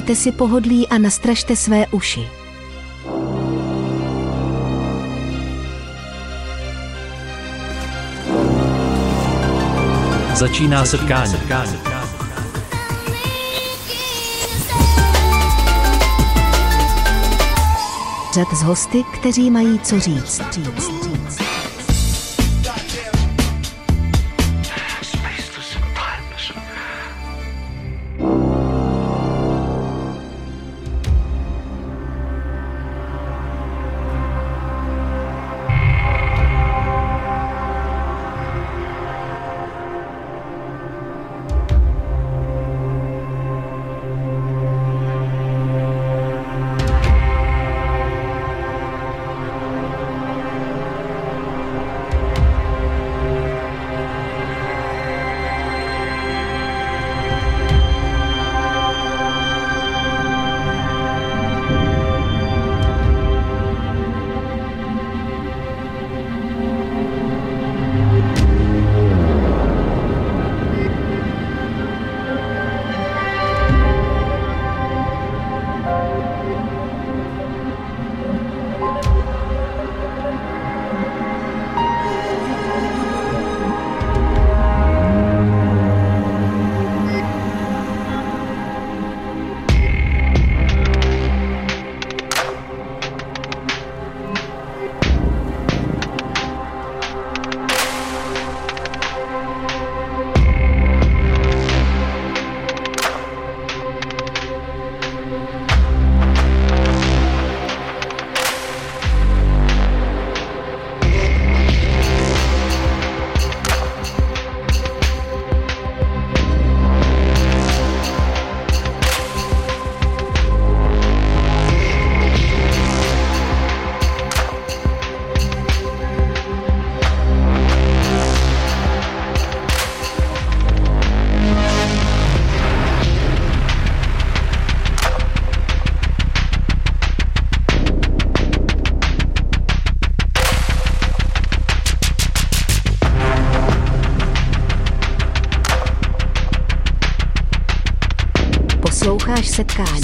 Dejte si pohodlí a nastražte své uši. Začíná setkání. Řad z hosty, kteří mají co říct. říct, říct.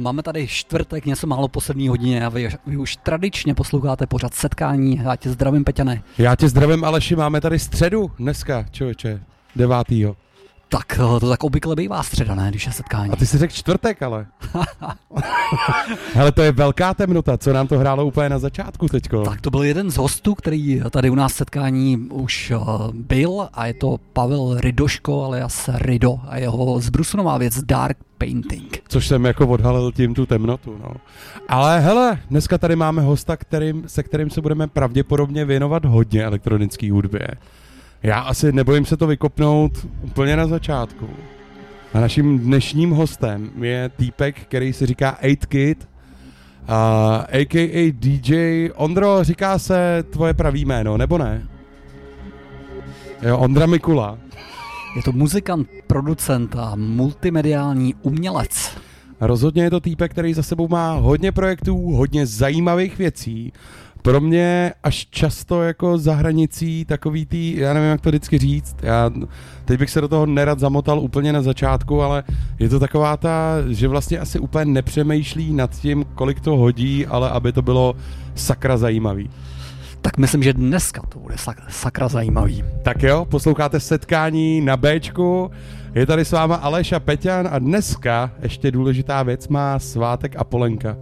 Máme tady čtvrtek, něco málo po sedmý hodině a vy, vy už tradičně posloucháte pořád setkání. Já tě zdravím, Peťane. Já tě zdravím, Aleši, máme tady středu dneska, člověče, devátýho. Tak to tak obvykle bývá středa, ne, když je setkání. A ty si řekl čtvrtek, ale. ale to je velká temnota, co nám to hrálo úplně na začátku teďko. Tak to byl jeden z hostů, který tady u nás setkání už uh, byl a je to Pavel Ridoško, alias Rido a jeho zbrusunová věc Dark Painting. Což jsem jako odhalil tím tu temnotu, no. Ale hele, dneska tady máme hosta, kterým, se kterým se budeme pravděpodobně věnovat hodně elektronické hudbě. Já asi nebojím se to vykopnout úplně na začátku. A naším dnešním hostem je týpek, který se říká 8 Kid, uh, a.k.a. DJ. Ondro, říká se tvoje pravý jméno, nebo ne? Jo, Ondra Mikula. Je to muzikant, producent a multimediální umělec. Rozhodně je to týpek, který za sebou má hodně projektů, hodně zajímavých věcí pro mě až často jako za hranicí takový tý, já nevím, jak to vždycky říct, já teď bych se do toho nerad zamotal úplně na začátku, ale je to taková ta, že vlastně asi úplně nepřemýšlí nad tím, kolik to hodí, ale aby to bylo sakra zajímavý. Tak myslím, že dneska to bude sakra zajímavý. Tak jo, posloucháte setkání na Bčku, je tady s váma Aleš a Peťan a dneska ještě důležitá věc má svátek Apolenka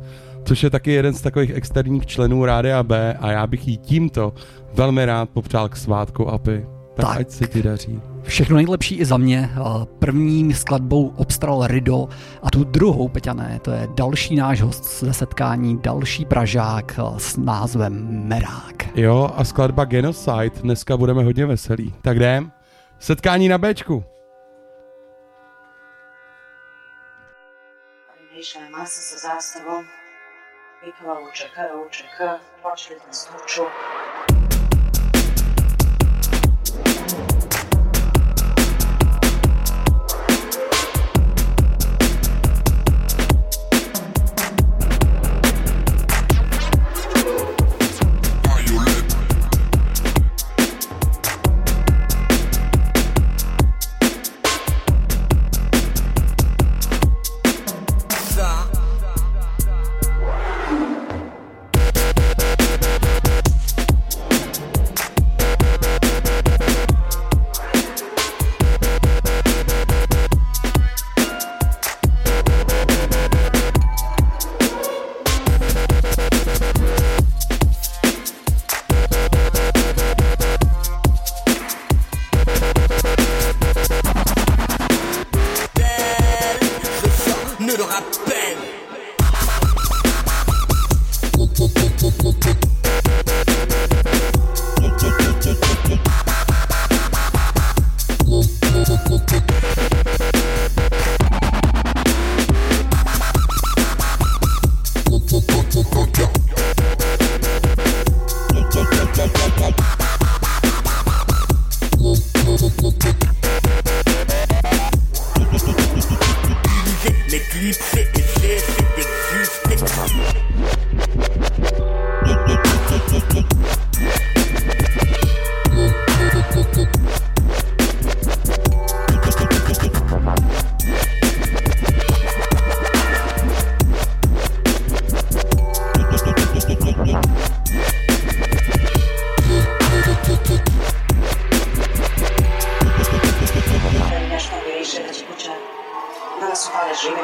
což je taky jeden z takových externích členů Rádia B a já bych jí tímto velmi rád popřál k svátku API. Tak, tak ať se ti daří. všechno nejlepší i za mě. První skladbou obstaral Rido a tu druhou, Peťané, to je další náš host ze setkání, další Pražák s názvem Merák. Jo, a skladba Genocide, dneska budeme hodně veselí. Tak jdem. Setkání na Bčku. Išla masa People are all checker, all checker, watch this and на супережимі.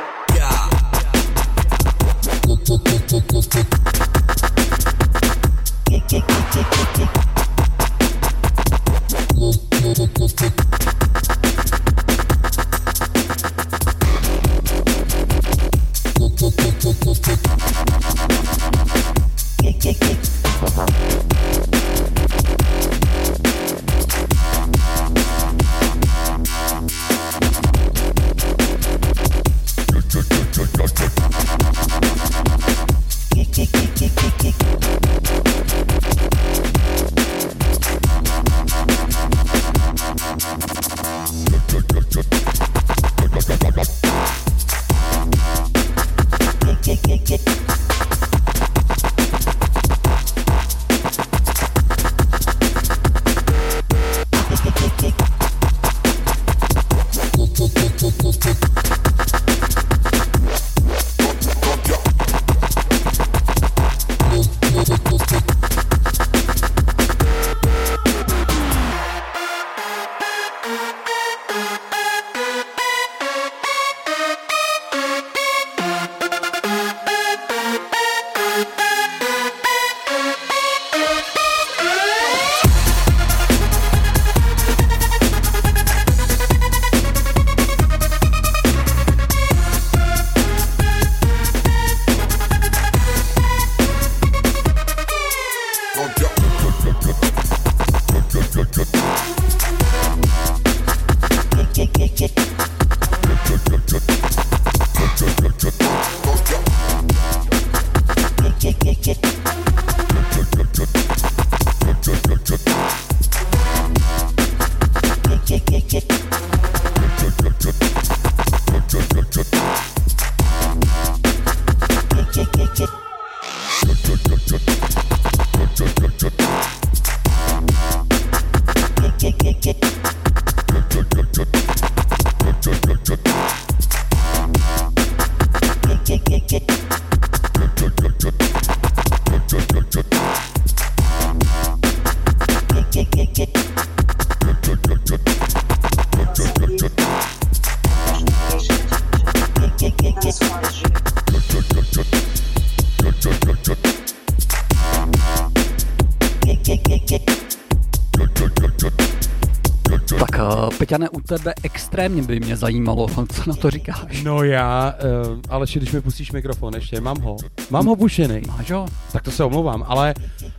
Extrémně by mě zajímalo, co na to říkáš. No já, uh, ale když mi pustíš mikrofon ještě, mám ho. Mám ho pušený. Máš ho? Tak to se omlouvám, ale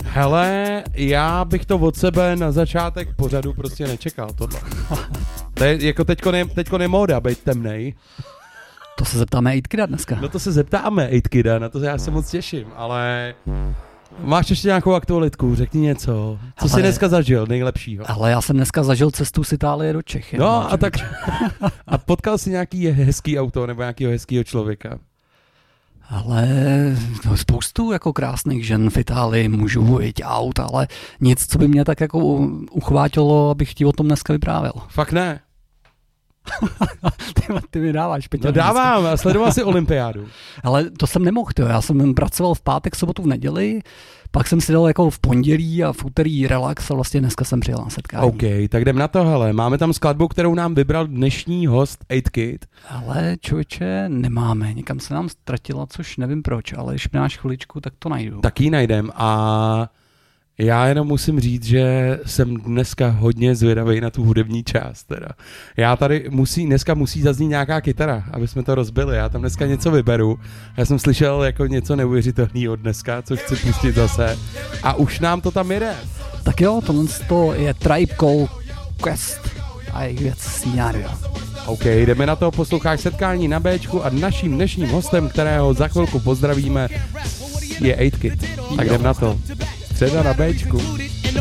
hele, já bych to od sebe na začátek pořadu prostě nečekal tohle. To je jako teďko ne, teďko móda být temnej. To se zeptáme Aitkida dneska. No to se zeptáme Aitkida, na to já se moc těším, ale máš ještě nějakou aktualitku, řekni něco. Co jsi Ale- dneska zažil nejlepšího? Ale já jsem dneska zažil cestu z Itálie do Čech. No a tak a potkal jsi nějaký hezký auto nebo nějakého hezkého člověka? Ale no, spoustu jako krásných žen v Itálii, mužů, i aut, ale nic, co by mě tak jako uchvátilo, abych ti o tom dneska vyprávěl. Fakt ne. Ty, ty mi dáváš, Peťa. No dávám, a sledoval jsi olympiádu. Ale to jsem nemohl, to. já jsem pracoval v pátek, sobotu, v neděli, pak jsem si dal jako v pondělí a v úterý relax a vlastně dneska jsem přijel na setkání. OK, tak jdem na to, hele. Máme tam skladbu, kterou nám vybral dnešní host 8Kid. Ale člověče, nemáme, někam se nám ztratila, což nevím proč, ale když mi dáš chviličku, tak to najdu. Tak ji najdem a já jenom musím říct, že jsem dneska hodně zvědavý na tu hudební část. Teda. Já tady musí, dneska musí zaznít nějaká kytara, aby jsme to rozbili. Já tam dneska něco vyberu. Já jsem slyšel jako něco neuvěřitelného dneska, což chci pustit zase. A už nám to tam jede. Tak jo, tohle to je Tribe Called Quest a jejich věc Scenario. OK, jdeme na to, posloucháš setkání na Bčku a naším dnešním hostem, kterého za chvilku pozdravíme, je 8Kid. Tak jdem na to. Bčku. and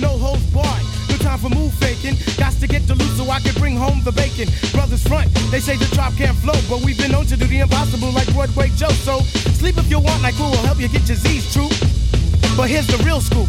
no barred. No time for move faking. Got to get to so I can bring home the bacon. Brothers front, they say the drop can't flow, but we've been known to do the impossible like Broadway Joe. So sleep if you want, like who will help you get your Z's true. But here's the real scoop.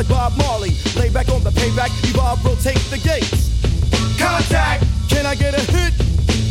Like Bob Marley. Lay back on the payback, evolve, rotate the gates. Contact. Can I get a hit?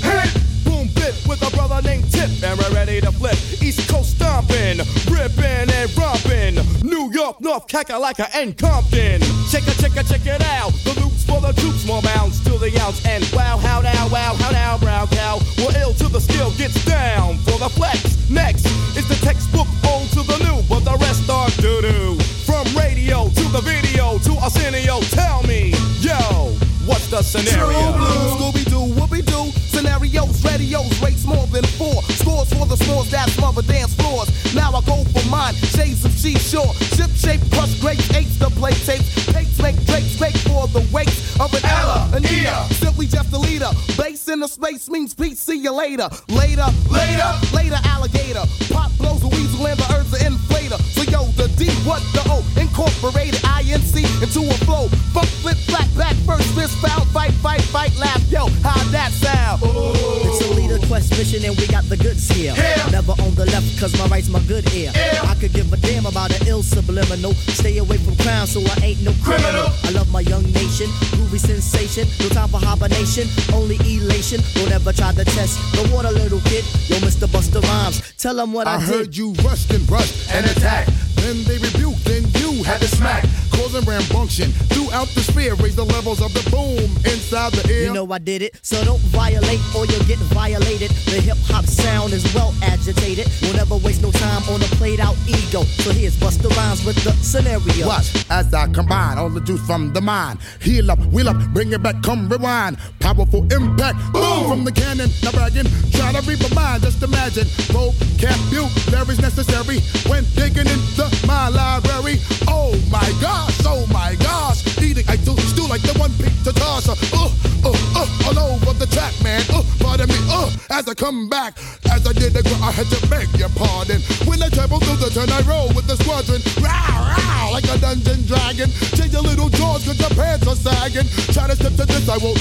Hit! Boom, bit with a brother named Tip, and we're ready to flip. East Coast stomping, ripping and romping. New York, North Kakalaka, and Compton. Check it, check it, check it out. The loops for the troops, more bounds to the ounce. And wow, how now, wow, how now, brown cow. We're ill till the skill gets down for the flex. Next is the textbook old to the new, but the rest are doo doo. From radio to the video to Arsenio, tell me, yo, what's the scenario? Scooby Doo, Whoopi Doo, scenarios, radios, rates more than four. Scores for the scores that smother dance floors. Now I go for mine, shades of seashore. Ship shape, crush grapes, eights to play tapes. Pates make drakes, fake for the weight of an Ella, an Ea. Simply just a leader. Base in the space means peace, see you later. Later, later, later, alligator. Pop blows a weasel and the herbs are inflator. So yo, the D, what the O, incorporated INC into a flow. Funk, flip, flat, back, first, fist, foul, fight, fight, fight, laugh. Yo, how that sound? It's a leader quest mission and we got the goods here. Yeah. Never on the left cause my right's my good ear. I could give a damn about an ill subliminal. Stay away from crime so I ain't no criminal. I love my young nation, groovy sensation. No time for hibernation, only elation. Don't ever try to test the water, little kid. Yo, Mr. Buster Rhymes, tell them what I, I did. heard you rushed and rushed and attacked. Then they rebuked, then you had to smack. Causing rambunction throughout the sphere. Raise the levels of the boom inside the ear. You know I did it, so don't violate or you'll get violated. The hip hop sound is well agitated. We'll never waste no time on a played out ego. So here's Buster Rhymes with the scenario. Watch as I combine all the juice from the mind. Heal up, wheel up, bring it back, come rewind. Powerful impact, boom from the cannon. Now bragging, try to read my mind. Just imagine, vocabulary's necessary when digging into my library. Oh my gosh, oh my gosh, eating I do stew like the one pizza tosser. Uh, uh, uh, all over the track, man. Uh, pardon me, uh, as I come back. As I did the gr- I had to beg your pardon. When I travel through the turn, I roll with the squadron. Row, row, like a dungeon dragon. Change your little jaws cause your pants are sagging. Try to step to this, I you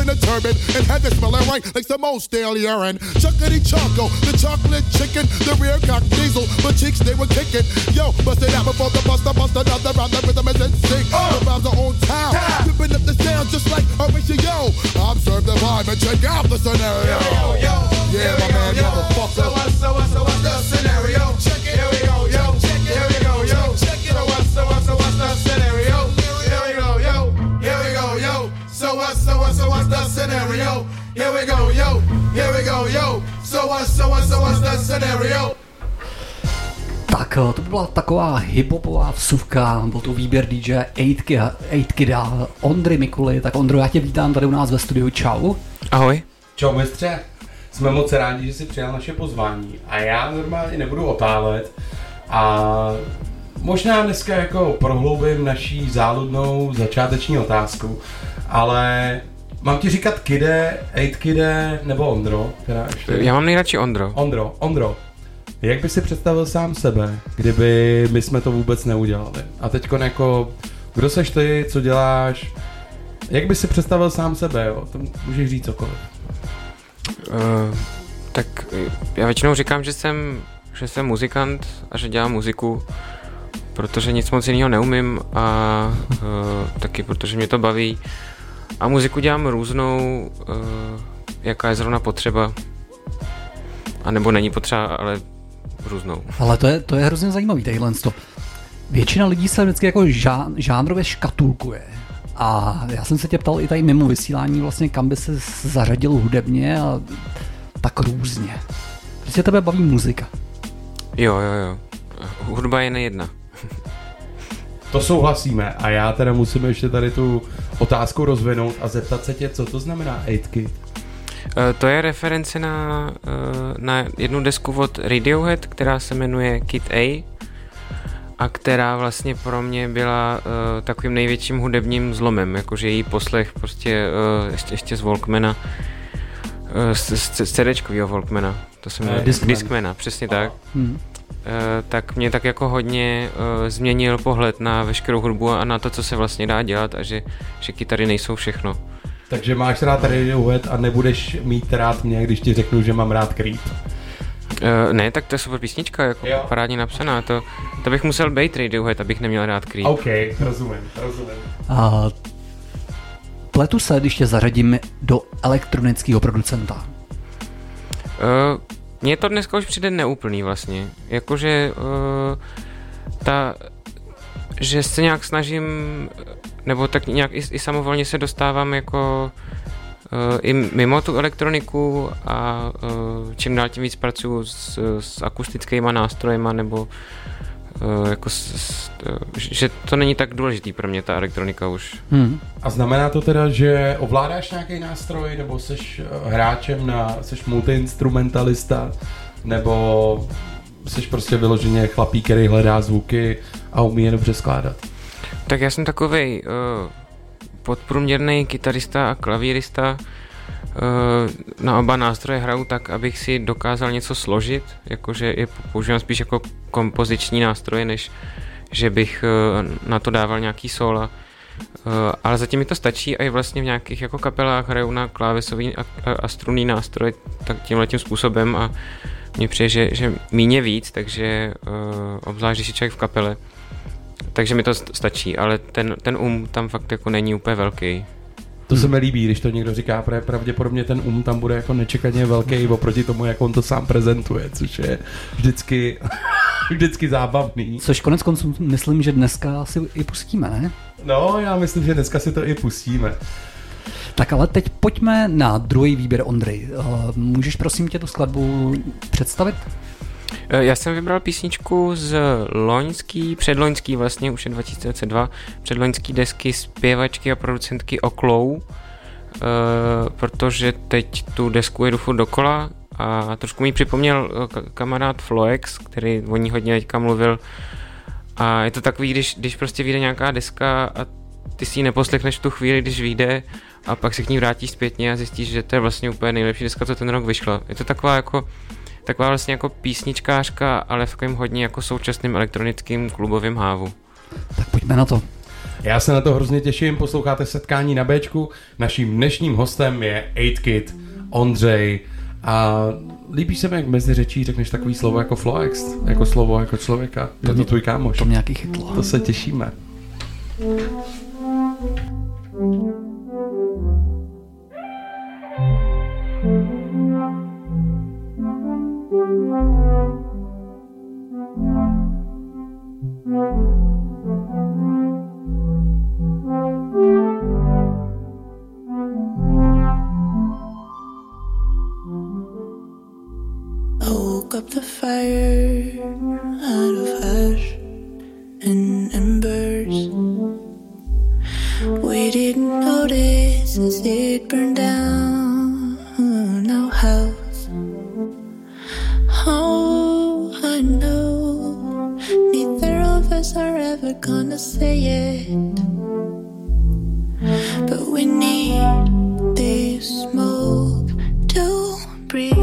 in a turban and have it smelling right like some old stale urine. Chuckity choco, the chocolate chicken, the rear cock diesel, but cheeks they were kicking. Yo, bust it out before the buster bust another round. The rhythm is in sync. Uh. The rhymes are on town. Ripping up the sound just like Horatio. Observe the vibe and check out the scenario. Yo, yo, yo, yeah, my man, motherfucker. So what, so what, so what's the scenario? Check it. Here we go, yo. Check Here we go, yo. Here we go, yo. So what, so what, so what's the scenario? Tak eh, to by byla taková hiphopová vsuvka, byl to výběr DJ 8 Kida, Ondry Mikuly. Tak Ondro, já tě vítám tady u nás ve studiu, čau. Ahoj. Čau mistře, jsme moc rádi, že jsi přijal naše pozvání a já normálně nebudu otálet a možná dneska jako prohloubím naší záludnou začáteční otázku, ale mám ti říkat Kide, 8 Kide nebo Ondro? Která ještě... Já mám nejradši Ondro. Ondro, Ondro, jak by si představil sám sebe, kdyby my jsme to vůbec neudělali? A teď jako, kdo seš ty, co děláš, jak by si představil sám sebe, jo? To můžeš říct cokoliv. Uh, tak eh, já většinou říkám, že jsem, že jsem muzikant a že dělám muziku, protože nic moc jiného neumím a uh, taky protože mě to baví. A muziku dělám různou, uh, jaká je zrovna potřeba. A nebo není potřeba, ale různou. Ale to je, to je hrozně zajímavý, tadyhle to. Většina lidí se vždycky jako žán, žánrově škatulkuje. A já jsem se tě ptal i tady mimo vysílání vlastně, kam by se zařadil hudebně a tak různě. Prostě tebe baví muzika. Jo, jo, jo. Hudba je nejedna. To souhlasíme a já teda musím ještě tady tu otázku rozvinout a zeptat se tě, co to znamená 8 Kid? Eh, To je reference na, eh, na jednu desku od Radiohead, která se jmenuje Kid A a která vlastně pro mě byla uh, takovým největším hudebním zlomem, jakože její poslech prostě uh, ještě, ještě z Walkmana, uh, z, z, z CDčkovýho Walkmana, to se jmenuje Eh, Discman. Discmana, přesně tak. Hmm. Uh, tak mě tak jako hodně uh, změnil pohled na veškerou hudbu a na to, co se vlastně dá dělat a že, že kytary nejsou všechno. Takže máš rád Radiohead a nebudeš mít rád mě, když ti řeknu, že mám rád Creep. Uh, ne, tak to je super písnička, jako Jo. parádně napsaná. To, to bych musel být Radiohead, abych neměl rád Creep. OK, rozumím, rozumím. A pletu se, když tě zařadím do elektronického producenta. Uh, mně to dneska už přijde neúplný vlastně. Jakože uh, ta, že se nějak snažím, nebo tak nějak i, i samovolně se dostávám jako uh, i mimo tu elektroniku a uh, čím dál tím víc pracuju s, s akustickýma nástrojema nebo jako s, s, uh, že to není tak důležitý pro mě ta elektronika už. Hmm. A znamená to teda, že ovládáš nějaký nástroj, nebo jsi hráčem na, jsi multiinstrumentalista, nebo jsi prostě vyloženě chlapík, který hledá zvuky a umí je dobře skládat? Tak já jsem takový uh, podprůměrný kytarista a klavírista. Uh, na oba nástroje hraju tak, abych si dokázal něco složit, jakože je používám spíš jako kompoziční nástroje, než že bych uh, na to dával nějaký sola. Uh, ale zatím mi to stačí a i vlastně v nějakých jako kapelách hraju na klávesový a, a strunný nástroj tak tímhle tím způsobem a mně přijde, že, že míně víc, takže obzvlášť, když je člověk v kapele, takže mi to st- stačí, ale ten, ten um tam fakt jako není úplně velký. To se mi líbí, když to někdo říká, protože pravděpodobně ten um tam bude jako nečekaně velký oproti tomu, jak on to sám prezentuje, což je vždycky, vždycky zábavný. Což konec konců myslím, že dneska si i pustíme, ne? No, já myslím, že dneska si to i pustíme. Tak ale teď pojďme na druhý výběr Ondry. Uh, Můžeš prosím tě tu skladbu představit? Eh, Já jsem vybral písničku z loňský, předloňský vlastně, už je 2022, předloňský desky zpěvačky a producentky Oklou, eh, protože teď tu desku jedu furt dokola a trošku mi připomněl eh, ka- kamarád Floex, který o ní hodně teďka mluvil a je to takový, když, když prostě vyjde nějaká deska a ty si ji neposlechneš tu chvíli, když vyjde a pak se k ní vrátíš zpětně a zjistíš, že to je vlastně úplně nejlepší deska, co ten rok vyšla. Je to taková jako taková vlastně jako písničkářka, ale v takovém hodně jako současným elektronickým klubovým hávu. Tak pojďme na to. Já se na to hrozně těším, posloucháte setkání na Bčku. Naším dnešním hostem je 8Kid, Ondřej. A líbí se mi, jak mezi řečí řekneš takový slovo jako Floex, jako slovo jako člověka. Je to tvůj kámoš. To mě nějaký chytlo. To se těšíme. I woke didn't notice as it burned down our house. Oh, I know neither of us are ever gonna say it, but we need this smoke to breathe.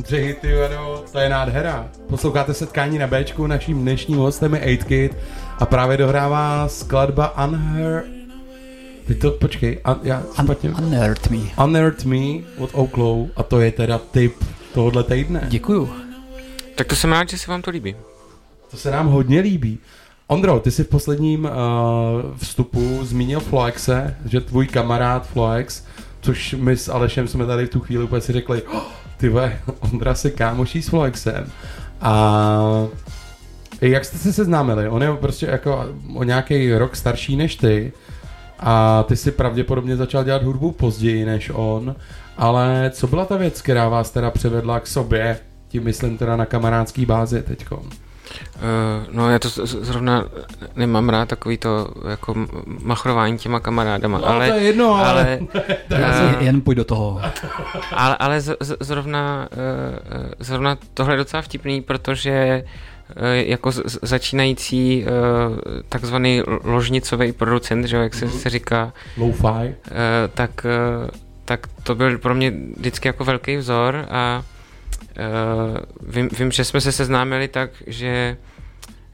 Ondřej, ty vado, to je nádhera. Posloucháte setkání na Bčku, naším dnešním hostem je 8Kid a právě dohrává skladba Unher... Ty to, počkej, un, já špatně... Unearth Me. Unearth Me od Oaklaw a to je teda tip tohohle týdne. Děkuju. Tak to jsem rád, že se vám to líbí. To se nám hodně líbí. Ondro, ty jsi v posledním uh, vstupu zmínil Floexe, že tvůj kamarád Floex, což my s Alešem jsme tady v tu chvíli úplně si řekli, oh, ty ve, Ondra se kámoší s Floexem. A jak jste se seznámili? On je prostě jako o nějaký rok starší než ty a ty si pravděpodobně začal dělat hudbu později než on, ale co byla ta věc, která vás teda převedla k sobě, tím myslím teda na kamarádský bázi teďko? Uh, no já to z- z- zrovna nemám rád takový to jako machrování těma kamarádama, No, ale... to je jedno, ale- Já eh, jen půjď do toho. ale, ale z, z, zrovna, uh, zrovna tohle je docela vtipný, protože uh, jako z, začínající uh, takzvaný ložnicový producent, že jo, jak se, Mhm. se říká, Lo-fi. uh, tak, uh, tak to byl pro mě vždycky jako velký vzor a uh, vím, vím, že jsme se seznámili tak, že,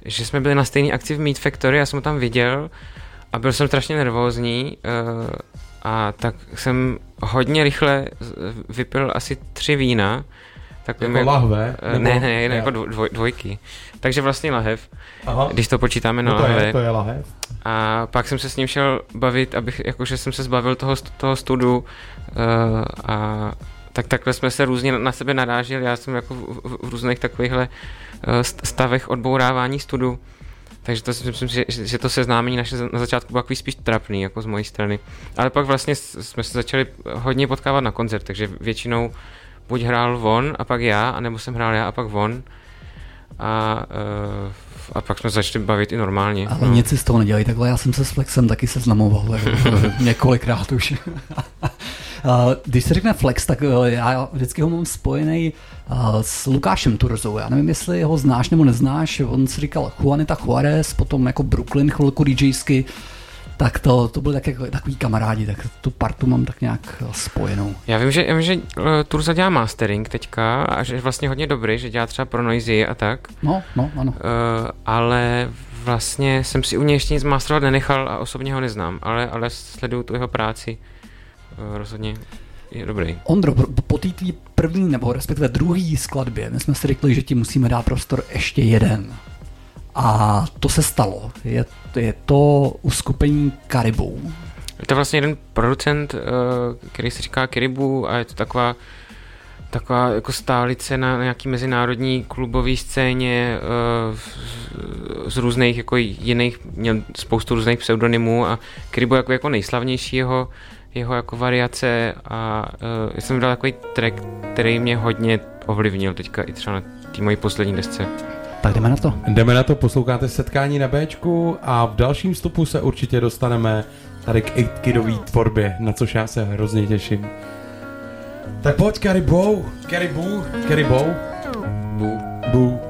že jsme byli na stejné akci v Meat Factory, já jsem ho tam viděl a byl jsem strašně nervózní uh, a tak jsem hodně rychle vypil asi tři vína. Tak Jako lahve, Uh, nebo- ne, ne, jen Jo. jako dvoj, dvojky. Takže vlastně lahev, Aha. když to počítáme na No to je, lahve. to je lahev. A pak jsem se s ním šel bavit, abych, jakože jsem se zbavil toho, toho studu uh, a tak takhle jsme se různě na sebe naráželi. Já jsem jako v, v, různých takovýchhle eh, stavech odbourávání studu. Takže to myslím, že, že to seznámení naše na začátku bylo takový spíš trapný, jako z mojí strany. Ale pak vlastně jsme se začali hodně potkávat na koncert, takže většinou buď hrál on a pak já, anebo jsem hrál já a pak on. A, uh, a pak jsme začali bavit i normálně. Ale no. nic si z toho nedělají takhle, já jsem se s Flexem taky seznamoval jako několikrát už. Když se řekne Flex, tak eh, já vždycky ho mám spojený eh, s Lukášem Turzou. Já nevím, jestli ho znáš nebo neznáš. On si říkal Juanita Juarez, potom jako Brooklyn chvilku DJsky tak to, to byly tak jako, takový kamarádi, tak tu partu mám tak nějak eh, spojenou. Já vím, že, já vím, že Turza dělá mastering teďka a že je vlastně hodně dobrý, že dělá třeba pro Noisy a tak. No, no, ano. Uh, ale vlastně jsem si u něj ještě nic masterovat nenechal a osobně ho neznám, ale, ale sleduju tu jeho práci. Eh, rozhodně je dobrý. Ondro, po té první nebo respektive druhé skladbě, my jsme si řekli, že ti musíme dát prostor ještě jeden. A to se stalo. Je, je to uskupení Karibou. Je to vlastně jeden producent, eh, který se říká Karibu a je to taková taková jako stálice na nějaký mezinárodní klubové scéně eh, z různých jako jiných, měl spoustu různých pseudonymů a Kiribu jako, jako nejslavnější jeho jeho jako variace a uh, já jsem dal takový track, který mě hodně ovlivnil teďka i třeba na té mojí poslední desce. Tak jdeme na to. Jdeme na to, posloucháte setkání na Bčku a v dalším stupu se určitě dostaneme tady k 8 Kidový tvorbě, na což já se hrozně těším. Tak pojď, Caribou, Caribou, Caribou. Bu. Bu.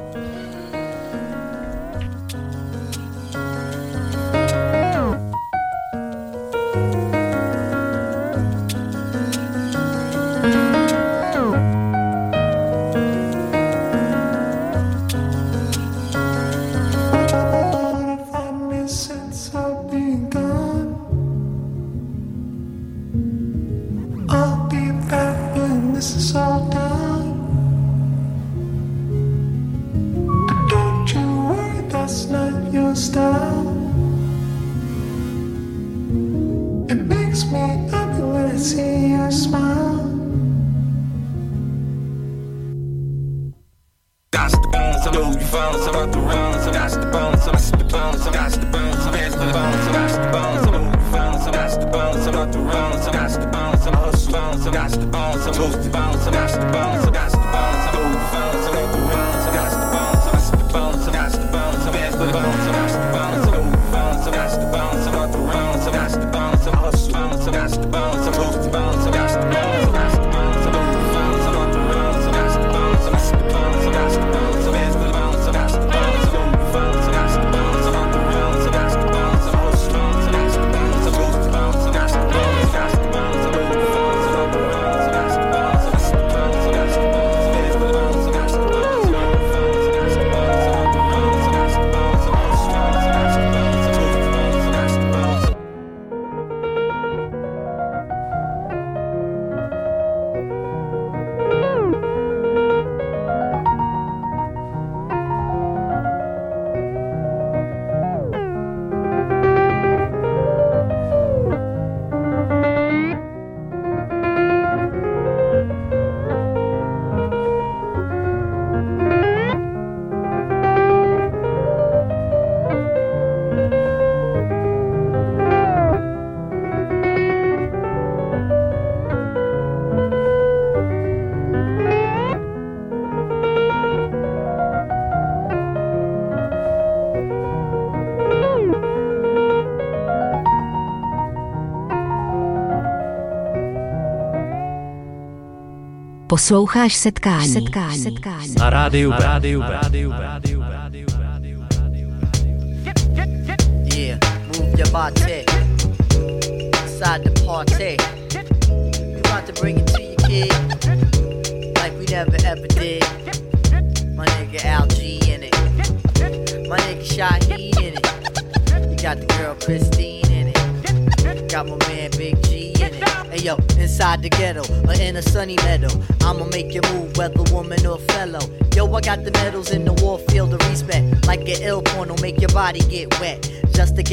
Posloucháš setkání. setkání. setkání. Na rádiu, na rádiu, na rádiu, na rádiu, rádiu,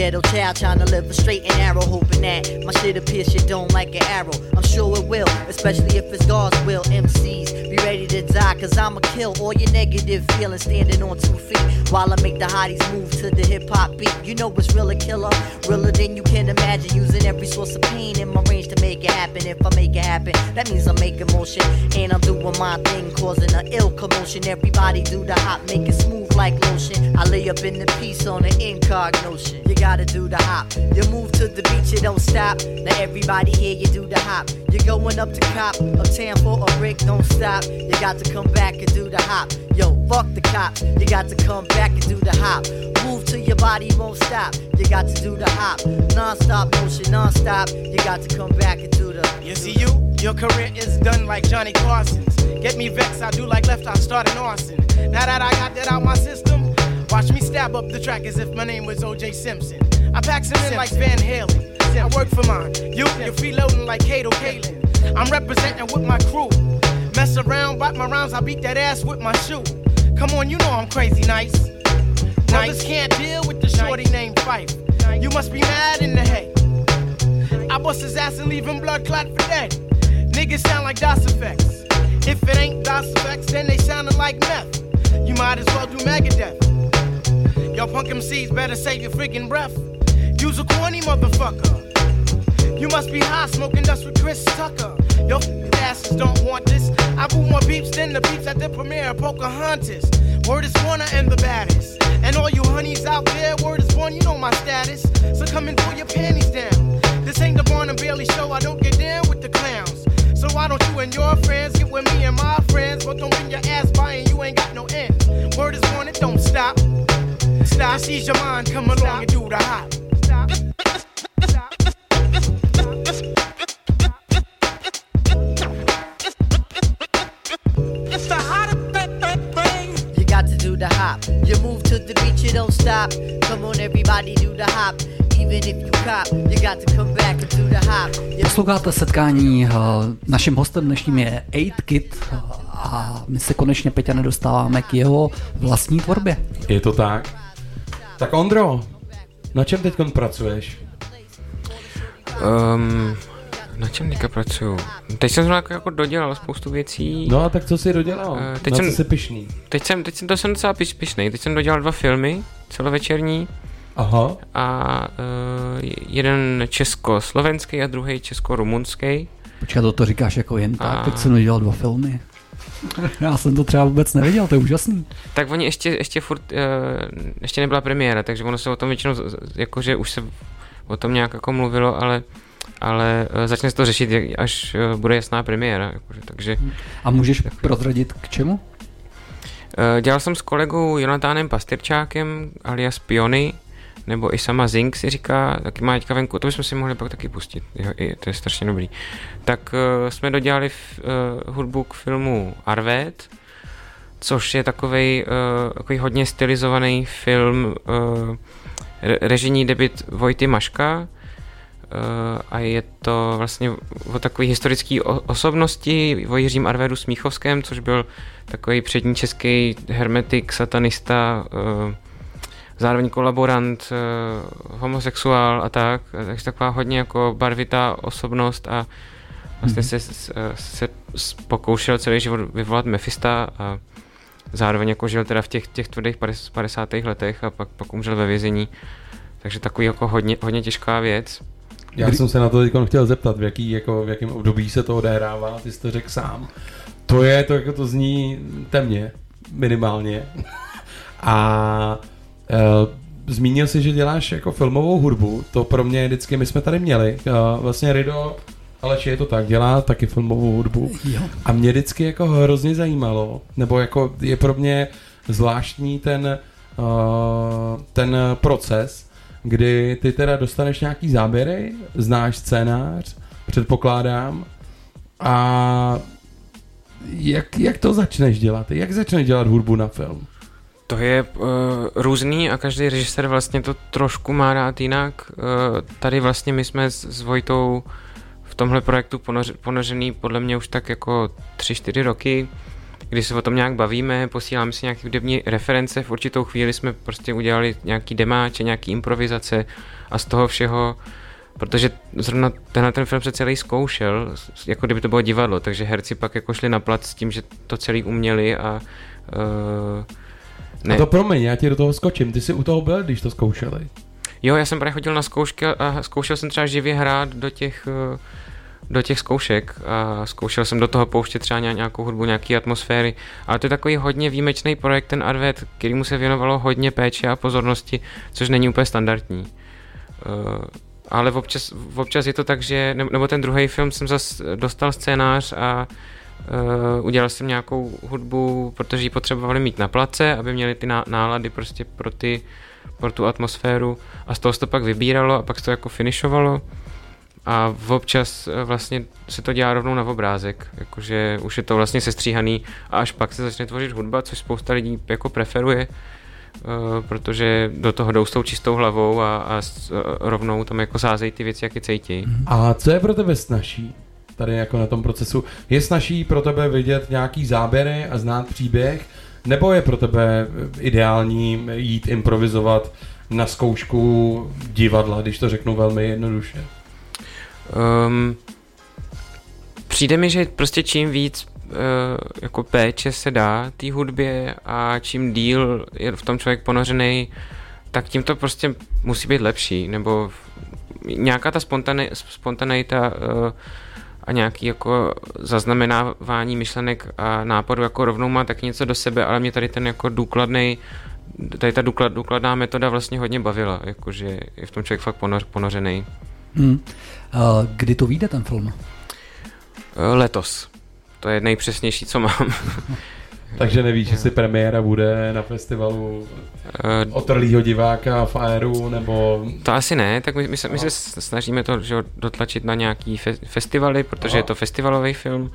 ghetto child trying to live a straight and narrow, hoping that my shit'll pierce your dome like an arrow. I'm sure it will, especially if it's God's will. MCs, be ready to die, cause I'ma kill all your negative feelings standing on two feet. While I make the hotties move to the hip hop beat. You know what's really killer? Realer than you can imagine, using every source of pain in my range to make it happen. If I make it happen, that means I'm making motion. And I'm doing my thing, causing an ill commotion. Everybody do the hop, make it smooth like lotion. I lay up in the piece on an incognition. You gotta do the hop. You move to the beach, you don't stop. Now everybody here, you do the hop. You're going up to cop, uptown for a brick, don't stop. You got to come back and do the hop. Yo, fuck the cops. You got to come back and do the hop. Move till your body won't stop. You got to do the hop. Non-stop motion, non-stop. You got to come back and do the. You see you? Your career is done like Johnny Carson's. Get me vexed, I do like left, I start an arson. Now that I got that out my system, watch me stab up the track as if my name was OJ Simpson. I pack some in like Van Halen. I work for mine. You, you're freeloading like Kato Kalin. I'm representing with my crew. Mess around, bite my rounds, I beat that ass with my shoe. Come on, you know I'm crazy nice. Brothers can't deal with the shorty named Fife. You must be mad in the head. I bust his ass and leave him blood clot for dead. Niggas sound like DOS effects. If it ain't DOS effects, then they soundin' like meth. You might as well do Megadeth. Yo, punk MCs better save your freaking breath. Use a corny motherfucker. You must be high smoking dust with Chris Tucker. Yo, asses don't want this. I boo more beeps than the beeps at the premiere of Pocahontas. Word is Warner and the baddest. And all you honeys out there, word is born, you know my status. So come and pull your panties down. This ain't the Barnum Bailey show, I don't get down with the clowns. So why don't you and your friends get with me and my friends? But don't bring your ass by and you ain't got no end. Word is born, it don't stop. Stop, seize your mind, come along and do the hop. It's do the hop. You move to the beat, you don't stop. Come on, everybody, do the hop. Even if you cop, you got to come back and do the hop. You Posloucháte setkání, eh, naším hostem dnešním je 8 Kid eh, a my se konečně Peťa nedostáváme k jeho vlastní tvorbě. Je to tak? Tak Ondro, na čem teď pracuješ? Um, na čem teďka pracuju? Teď jsem zrovna jako, jako dodělal spoustu věcí. No a tak co jsi dodělal? Eh, teď na jsem, co jsi pišný? Teď jsem, teď jsem, to jsem docela piš, pišnej. Teď jsem dodělal dva filmy, celovečerní. Aha. A uh, jeden československý a druhý česko-rumunský. Počkej, to, to říkáš jako jen tak, A- teď jsem dodělal dva filmy. Já jsem to třeba vůbec neviděl, to je úžasný. Tak oni ještě, ještě furt, uh, ještě nebyla premiéra, takže ono se o tom většinou, jakože už se o tom nějak jako mluvilo, ale ale uh, začne se to řešit, až uh, bude jasná premiéra. Jakože, takže A můžeš prozradit k čemu? uh, dělal jsem s kolegou Jonatánem Pastyrčákem alias Piony, nebo i sama Zink si říká, taky má teďka venku, to bychom si mohli pak taky pustit, jo, i, to je strašně dobrý. Tak uh, jsme dodělali f, uh, hudbu k filmu Arvet, což je takový uh, takový hodně stylizovaný film, uh, re- režijní debit Vojty Maška a je to vlastně o takové historické osobnosti, o Jiřím Arvédu Smíchovském, což byl takový přední český hermetik, satanista, uh, zároveň kolaborant, uh, homosexuál a tak, takže taková hodně jako barvitá osobnost a vlastně Mhm. se, se, pokoušel celý život vyvolat Mefista a zároveň jako žil teda v těch, těch tvrdých 50. letech a pak, pak umřel ve vězení. Takže takový jako hodně, hodně těžká věc. Já jsem se na to teď chtěl zeptat, v, jaký, jako, v jakém období se to odehrává, ty jsi to řekl sám. To je, to jako to zní temně, minimálně. A e, zmínil jsi, že děláš jako filmovou hudbu, to pro mě vždycky, my jsme tady měli, e, vlastně Rido, ale je to tak, dělá taky filmovou hudbu. Jo. A mě vždycky jako hrozně zajímalo, nebo jako je pro mě zvláštní ten, uh, ten proces, kdy ty teda dostaneš nějaký záběry, znáš scénář, předpokládám, a jak, jak to začneš dělat? Jak začneš dělat hudbu na film? To je uh, různý a každý režisér vlastně to trošku má rád jinak. Uh, tady vlastně my jsme s, s Vojtou v tomhle projektu ponoř, ponořený podle mě už tak jako 3-4 roky, kdy se o tom nějak bavíme, posíláme si nějaké hudební reference, v určitou chvíli jsme prostě udělali nějaký demáče, nějaký improvizace a z toho všeho protože zrovna tenhle ten film se celý zkoušel, jako kdyby to bylo divadlo, takže herci pak jako šli na plat s tím, že to celý uměli a uh, ne. A to promiň, já ti do toho skočím. Ty jsi u toho byl, když to zkoušeli? Jo, já jsem právě chodil na zkoušky a zkoušel jsem třeba živě hrát do těch, eh, do těch zkoušek. A zkoušel jsem do toho pouštět třeba nějakou hudbu, nějaké atmosféry, ale to je takový hodně výjimečný projekt, ten Arvet, který mu se věnovalo hodně péče a pozornosti, což není úplně standardní. Uh, ale občas, občas je to tak, že, nebo ten druhý film jsem zase dostal scénář a uh, udělal jsem nějakou hudbu, protože ji potřebovali mít na place, aby měli ty nálady prostě pro, ty, pro tu atmosféru. A z toho se to pak vybíralo a pak se to jako finišovalo a občas eh, vlastně se to dělá rovnou na obrázek, jakože už je to vlastně sestříhaný a až pak se začne tvořit hudba, což spousta lidí jako preferuje, uh, protože do toho jdou s tou čistou hlavou a, a uh, rovnou tam jako sázejí ty věci, jak je cítí. A co je pro tebe snažší? tady jako na tom procesu. Je snažší pro tebe vidět nějaký záběry a znát příběh, nebo je pro tebe ideální jít improvizovat na zkoušku divadla, když to řeknu velmi jednoduše? Um, přijde mi, že prostě čím víc uh, jako péče se dá té hudbě a čím díl je v tom člověk ponořený, tak tím to prostě musí být lepší, nebo nějaká ta spontaneita uh, a nějaký jako zaznamenávání myšlenek a nápadů jako rovnou má tak něco do sebe, ale mě tady ten jako důkladný tady ta důklad, důkladná metoda vlastně hodně bavila, jakože je v tom člověk fakt ponor, ponořený. Hmm. Kdy to vyjde ten film? Letos. To je nejpřesnější, co mám. Takže nevíš, jestli premiéra bude na festivalu uh, otrlýho diváka v Aeru, nebo... To asi ne, tak my, my, se, my se snažíme to že, dotlačit na nějaký fe, festivaly, protože Aha. je to festivalový film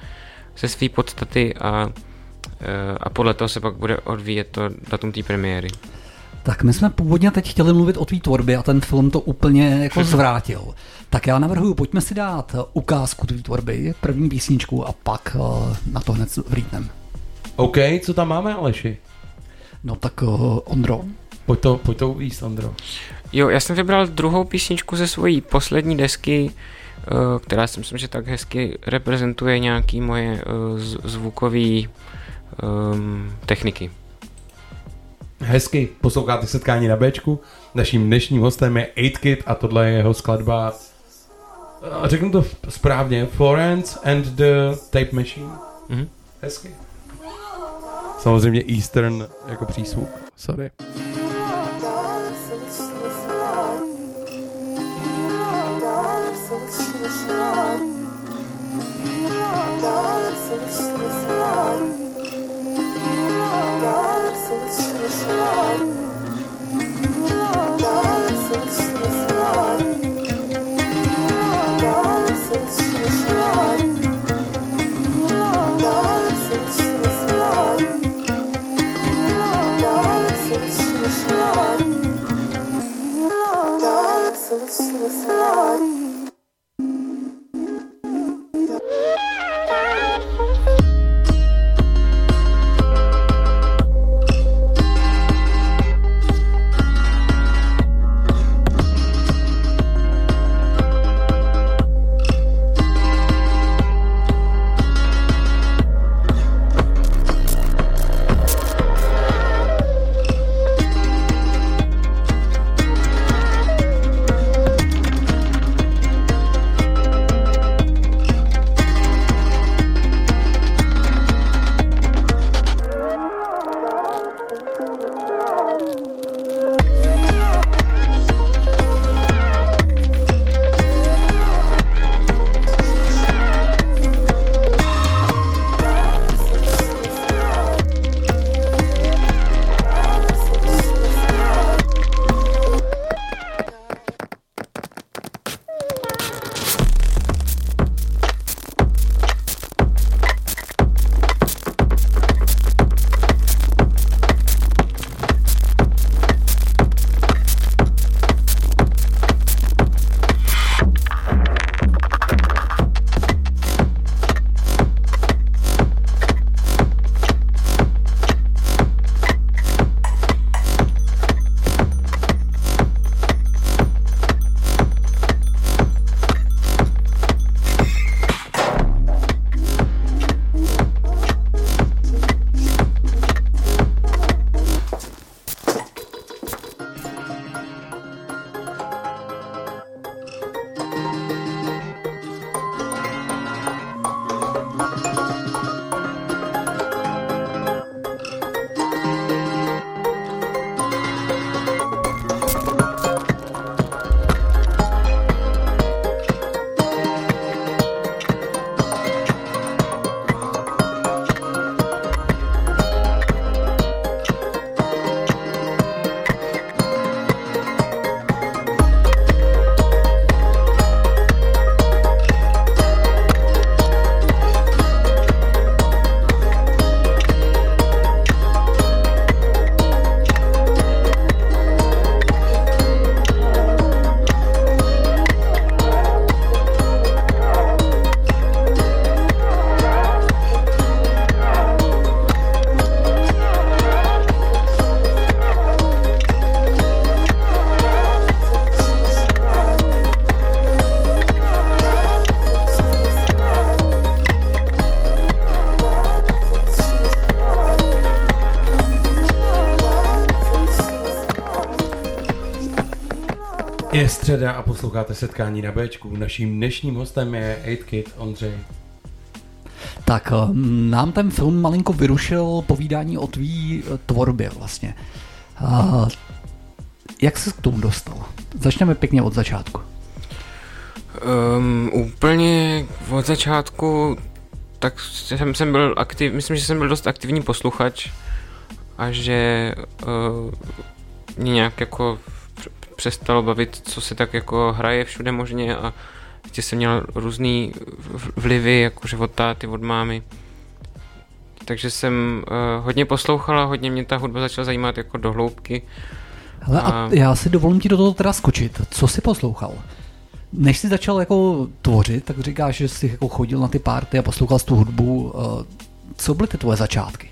ze své podstaty a, eh, a podle toho se pak bude odvíjet to datum té premiéry. Tak my jsme původně teď chtěli mluvit o tvý tvorbě a ten film to úplně jako zvrátil. Tak já navrhuji, pojďme si dát ukázku tvý tvorby, první písničku a pak uh, na to hned vrítnem. OK, co tam máme, Aleši? No tak uh, Ondro. Pojď to, pojď to uvíct, Ondro. Jo, já jsem vybral druhou písničku ze svojí poslední desky, která si myslím, že tak hezky reprezentuje nějaký moje zvukové um, techniky. Hezky posloucháte setkání na Bčku. Naším dnešním hostem je 8Kid a tohle je jeho skladba řeknu to správně, Florence and the Tape Machine. Mm-hmm. Hezky. Samozřejmě Eastern jako přísvuk. Sorry. Středa a posloucháte setkání na Bčku. Naším dnešním hostem je 8Kid Ondřej. Tak eh, nám ten film malinko vyrušil povídání o tvý eh, tvorbě vlastně. A jak se k tomu dostal? Začneme pěkně od začátku. Um, úplně od začátku, tak jsem, jsem byl aktiv, myslím, že jsem byl dost aktivní posluchač a že uh, mě nějak jako přestalo bavit, co se tak jako hraje všude možně a ještě jsem měl různý vlivy, jakože od táty, od mámy. Takže jsem uh, hodně poslouchal a hodně mě ta hudba začala zajímat jako do hloubky. Hele, a... a já si dovolím ti do toho teda skočit. Co jsi poslouchal? Než jsi začal jako tvořit, tak říkáš, že jsi jako chodil na ty párty a poslouchal tu hudbu. Uh, co byly ty tvoje začátky?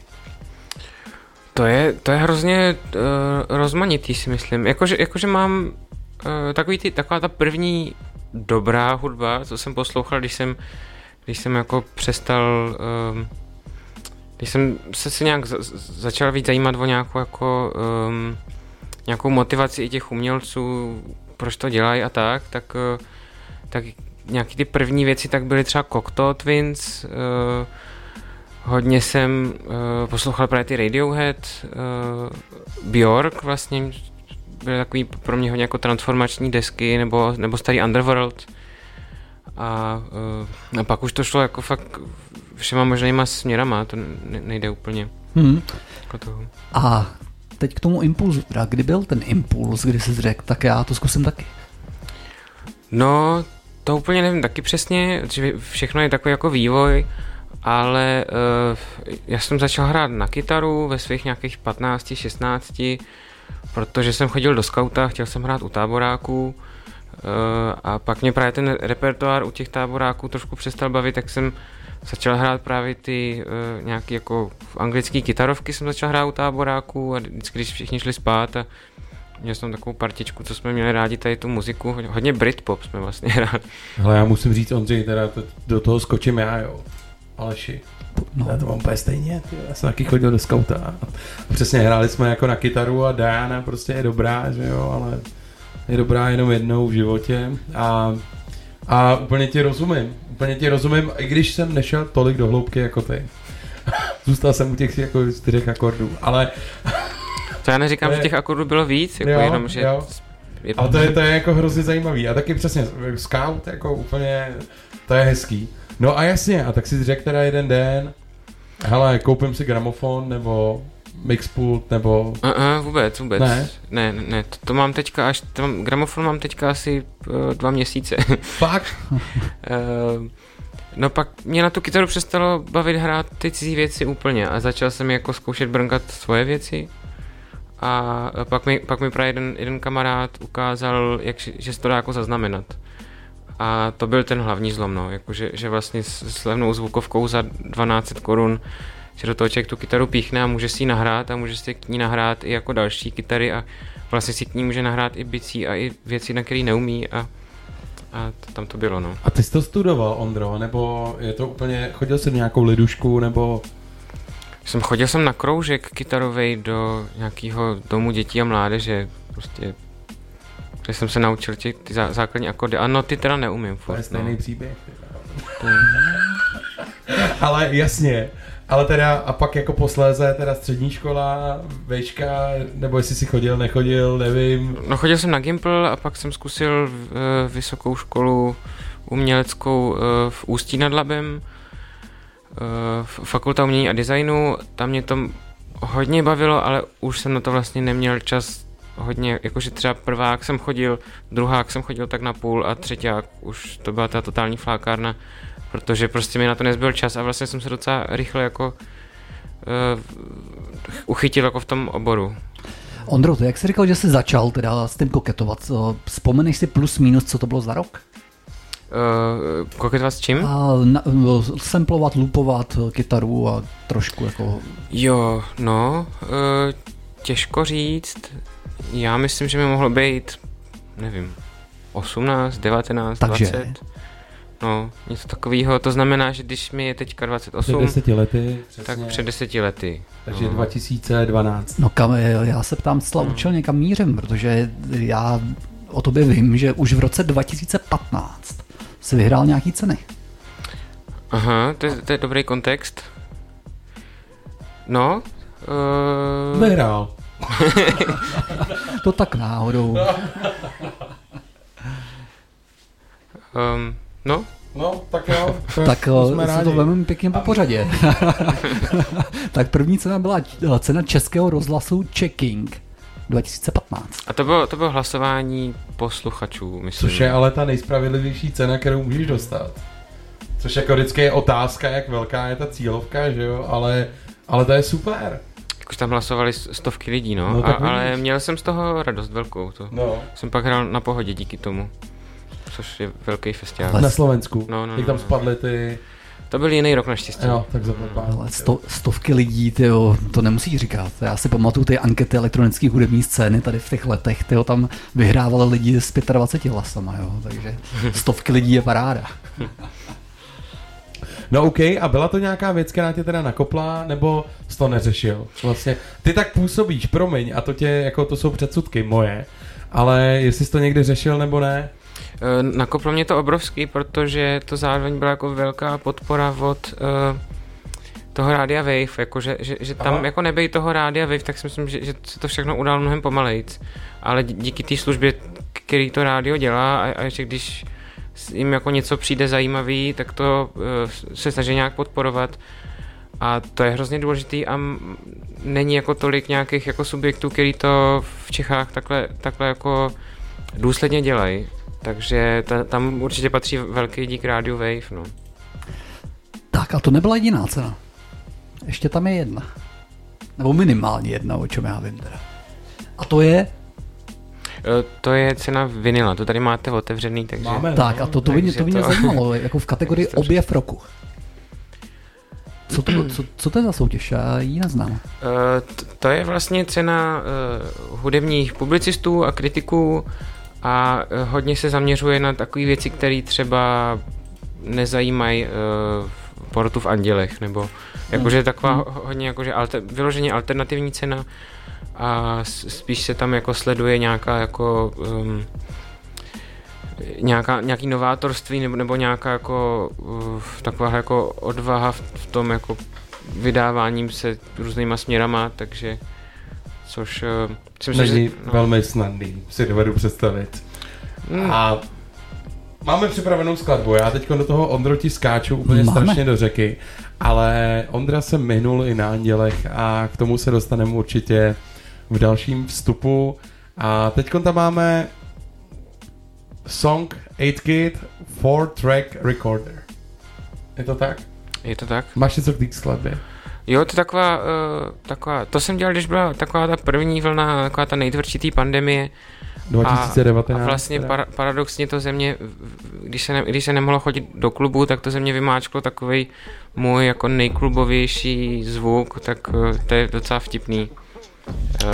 To je, to je hrozně uh, rozmanitý, si myslím. Jakože, jakože mám uh, takový ty, taková ta první dobrá hudba, co jsem poslouchal, když jsem, když jsem jako přestal, um, když jsem se si nějak za, začal víc zajímat o nějakou jako um, nějakou motivaci i těch umělců, proč to dělají a tak, tak, uh, tak nějaký ty první věci tak byly třeba Cocteau Twins, uh, hodně jsem uh, poslouchal právě ty Radiohead, uh, Bjork vlastně, byly takový pro mě hodně jako transformační desky, nebo, nebo starý Underworld. A, uh, a pak už to šlo jako fakt všema možnýma směrama, to nejde úplně. Hmm. Jako toho. A teď k tomu impulzu, teda kdy byl ten impuls, kdy jsi řekl, tak já to zkusím taky? No, to úplně nevím taky přesně, že všechno je takový jako vývoj, ale uh, já jsem začal hrát na kytaru ve svých nějakých 15, 16, protože jsem chodil do skauta, chtěl jsem hrát u táboráků uh, a pak mě právě ten repertoár u těch táboráků trošku přestal bavit, tak jsem začal hrát právě ty uh, nějaký jako anglické kytarovky jsem začal hrát u táboráků a vždycky, když všichni šli spát a Měl jsem takovou partičku, co jsme měli rádi tady tu muziku, hodně Britpop jsme vlastně hráli. Ale já musím říct, Ondřej, teda do toho skočím já, jo. Aleši. No. Já to mám úplně stejně, ty. já jsem taky chodil do skauta. A přesně hráli jsme jako na kytaru a Diana prostě je dobrá, že jo, ale je dobrá jenom jednou v životě a, a úplně ti rozumím, úplně ti rozumím, i když jsem nešel tolik do hloubky jako ty. Zůstal jsem u těch jako čtyřech akordů, ale... To já neříkám, že těch akordů bylo víc, jako jo, jenom, že... Jo. Ale to je, to je jako hrozně zajímavý. A taky přesně, scout jako úplně, to je hezký. No a jasně, a tak si řekl teda jeden den, hele, koupím si gramofon, nebo mixpult, nebo... Uh, uh, vůbec, vůbec. Ne? Ne, ne, to, to mám teďka až, to mám, gramofon mám teďka asi uh, dva měsíce. Fakt? uh, no pak mě na tu kytaru přestalo bavit hrát ty cizí věci úplně a začal jsem jako zkoušet brnkat svoje věci. A pak mi, pak mi právě jeden, jeden kamarád ukázal, jak, že se to dá jako zaznamenat. A to byl ten hlavní zlom, no. Jakože, že vlastně s, levnou zvukovkou za 12 korun že do toho člověk tu kytaru píchne a může si ji nahrát a může si k ní nahrát i jako další kytary a vlastně si k ní může nahrát i bicí a i věci, na které neumí a, a to, tam to bylo, no. A ty jsi to studoval, Ondro, nebo je to úplně, chodil jsi nějakou lidušku, nebo... Jsem chodil jsem na kroužek kytarový do nějakého domu dětí a mládeže, prostě kde jsem se naučil ty, ty základní akordy. Ano, ty teda neumím. Furt, to je stejný no. příběh. Ale jasně, ale teda a pak jako posléze teda střední škola, vejška, nebo jestli si chodil, nechodil, nevím. No chodil jsem na Gimple a pak jsem zkusil uh, vysokou školu uměleckou uh, v Ústí nad Labem, uh, fakulta umění a designu, tam mě to hodně bavilo, ale už jsem na to vlastně neměl čas hodně, jakože třeba prvák jsem chodil, druhák jsem chodil tak na půl a třetíák už to byla ta totální flákárna, protože prostě mi na to nezbyl čas a vlastně jsem se docela rychle jako uh, uchytil jako v tom oboru. Ondro, to jak jsi říkal, že jsi začal teda s tím koketovat, vzpomeneš si plus minus, co to bylo za rok? Uh, koketovat s čím? A na, samplovat, loopovat kytaru a trošku jako... Jo, no, uh, těžko říct. Já myslím, že mi mohlo být, nevím, 18, 19, Takže. 20. No, něco takového. To znamená, že když mi je teďka 28, před deseti lety, přesně. tak před deseti lety. Takže no. 2012. No kam, já se ptám zcela no. účelně, kam mířem, protože já o tobě vím, že už v roce 2015 si vyhrál nějaký ceny. Aha, to je, to je dobrý kontext. No, uh... Vyhrál. to tak náhodou. um, no, No, tak jo. Tak to jsme se to vezmeme pěkně po pořadě. tak první cena byla cena Českého rozhlasu Checking 2015. a to bylo, to bylo hlasování posluchačů, myslím. Což je ale ta nejspravedlivější cena, kterou můžeš dostat. Což jako vždycky je otázka, jak velká je ta cílovka, že jo, ale, ale to je super. Jakož tam hlasovali stovky lidí, no, No, a, tak ale vidíš. měl jsem z toho radost velkou. To. No. Jsem pak hrál na pohodě díky tomu. Což je velký festival. Na Slovensku. No, no, Jak tam no. spadly ty... To byl jiný rok naštěstí. Jo, tak. Ale sto, stovky lidí, tyjo, to nemusíš říkat. Já si pamatuju ty ankety elektronické hudební scény tady v těch letech, tyjo, tam vyhrávali lidi s 25 hlasama, jo, takže stovky lidí je paráda. No OK, a byla to nějaká věc, která tě teda nakopla, nebo jsi to neřešil? Vlastně, ty tak působíš, promiň, a to tě, jako to jsou předsudky moje, ale jestli jsi to někdy řešil nebo ne? Eh, Nakoplo mě to obrovský, protože to zároveň byla jako velká podpora od uh, toho rádia Wave, jako že, že, že tam Aha. jako nebej toho rádia Wave, tak si myslím, že, že se to všechno udalo mnohem pomalejc. Ale dí- díky té službě, který to rádio dělá a, a že když jim jako něco přijde zajímavý, tak to uh, se snaží nějak podporovat. A to je hrozně důležitý a není jako tolik nějakých jako subjektů, který to v Čechách takhle, takhle jako důsledně dělají. Takže ta, tam určitě patří velký dík rádiu Wave, no. Tak a to nebyla jediná cena. Ještě tam je jedna. Nebo minimálně jedna, o čem já vím teda. A to je, To je cena vinila, to tady máte otevřený, takže... Máme, tak a to, to, by, mě- Takže to by mě to- zajímalo, jako v kategorii objev roku. Co to, co, co to je za soutěž? Já ji neznám. Eh, t- To je vlastně cena eh, hudebních publicistů a kritiků a eh, hodně se zaměřuje na takové věci, které třeba nezajímají eh, porotu v Andělech, nebo jakože taková ho- hodně jakože alter, vyloženě alternativní cena a spíš se tam jako sleduje nějaká jako um, nějaká, nějaký novátorství nebo, nebo nějaká jako uh, taková jako odvaha v, v tom jako vydáváním se různýma směrama, takže což uh, si myslím, Není že, no, velmi snadný, si dovedu představit. Mm. A máme připravenou skladbu, já teď do toho Ondro ti skáču úplně Máme. strašně do řeky, ale Ondra se minul i na Andělech a k tomu se dostaneme určitě v dalším vstupu. A teď tam máme song 8-Kit 4-track recorder. Je to tak? je to tak? Máš něco k té skladbě? Jo, to taková, uh, taková, to jsem dělal, když byla taková ta první vlna, taková ta nejtvrdší té pandemie. 2019. A, a vlastně para, paradoxně to země, když se, ne, když se nemohlo chodit do klubu, tak to země vymáčklo takový můj jako nejklubovější zvuk, tak eh, to je docela vtipný. Uh,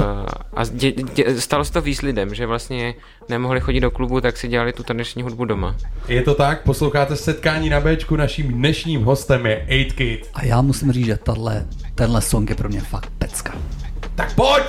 a dě, dě, stalo se to víc lidem, že vlastně nemohli chodit do klubu, tak si dělali tu taneční hudbu doma. Je to tak, posloucháte setkání na Bčku, naším dnešním hostem je 8-Kit. A já musím říct, že tahle, tenhle song je pro mě fakt pecka. Tak pojď!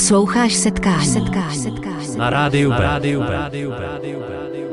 Posloucháš setkání. setkání. setkání. Na rádiu B. Na rádiu B. Rádiu B.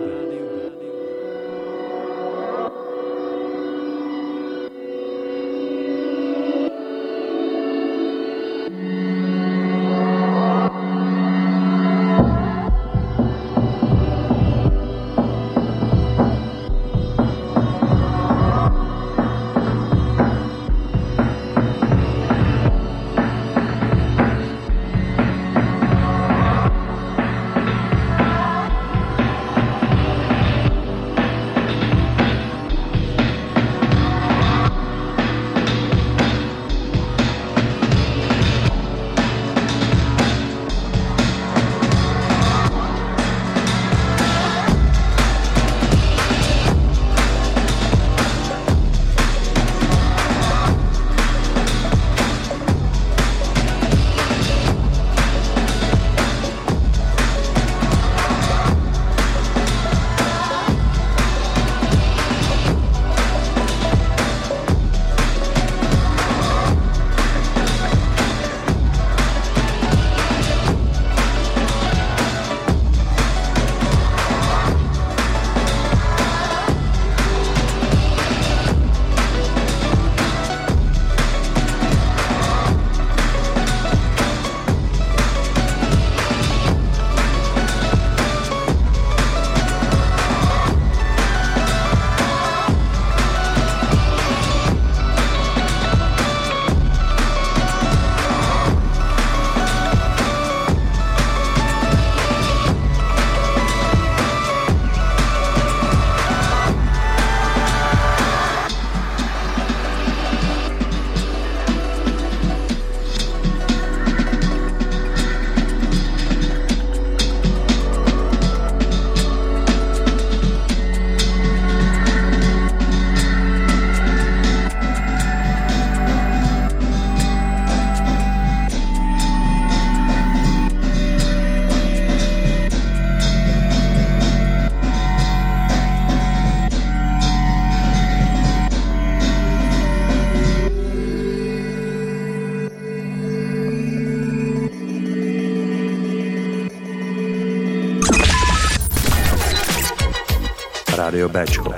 Rádio Bčko.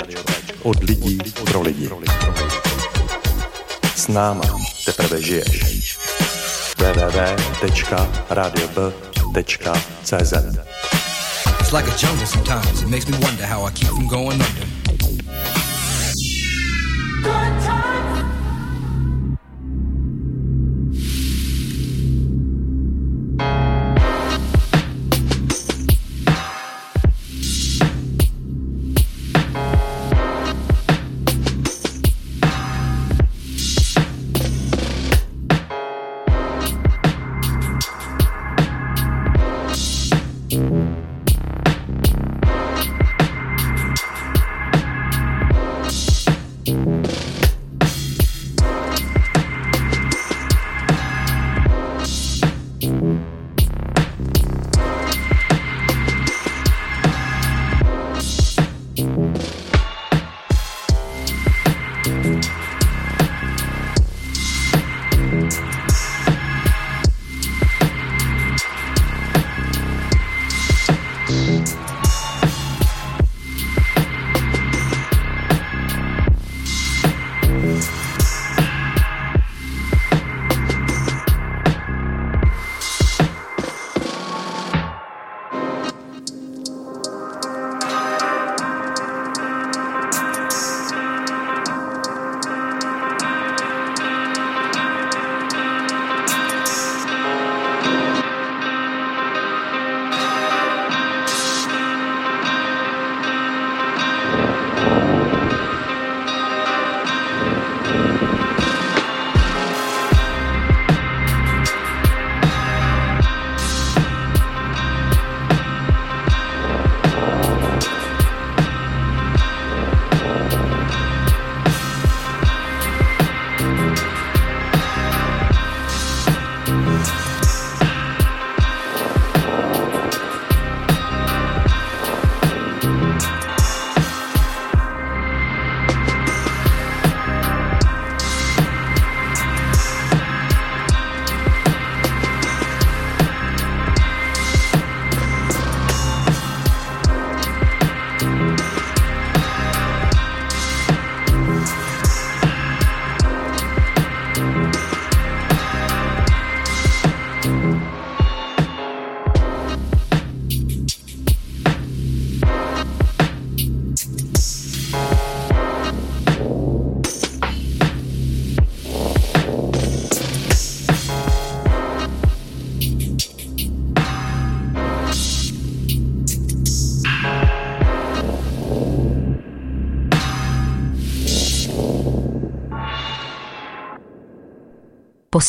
Od lidí pro lidi. S náma teprve žiješ. www.radiob.cz It's like a jungle sometimes. It makes me wonder how I keep from going under.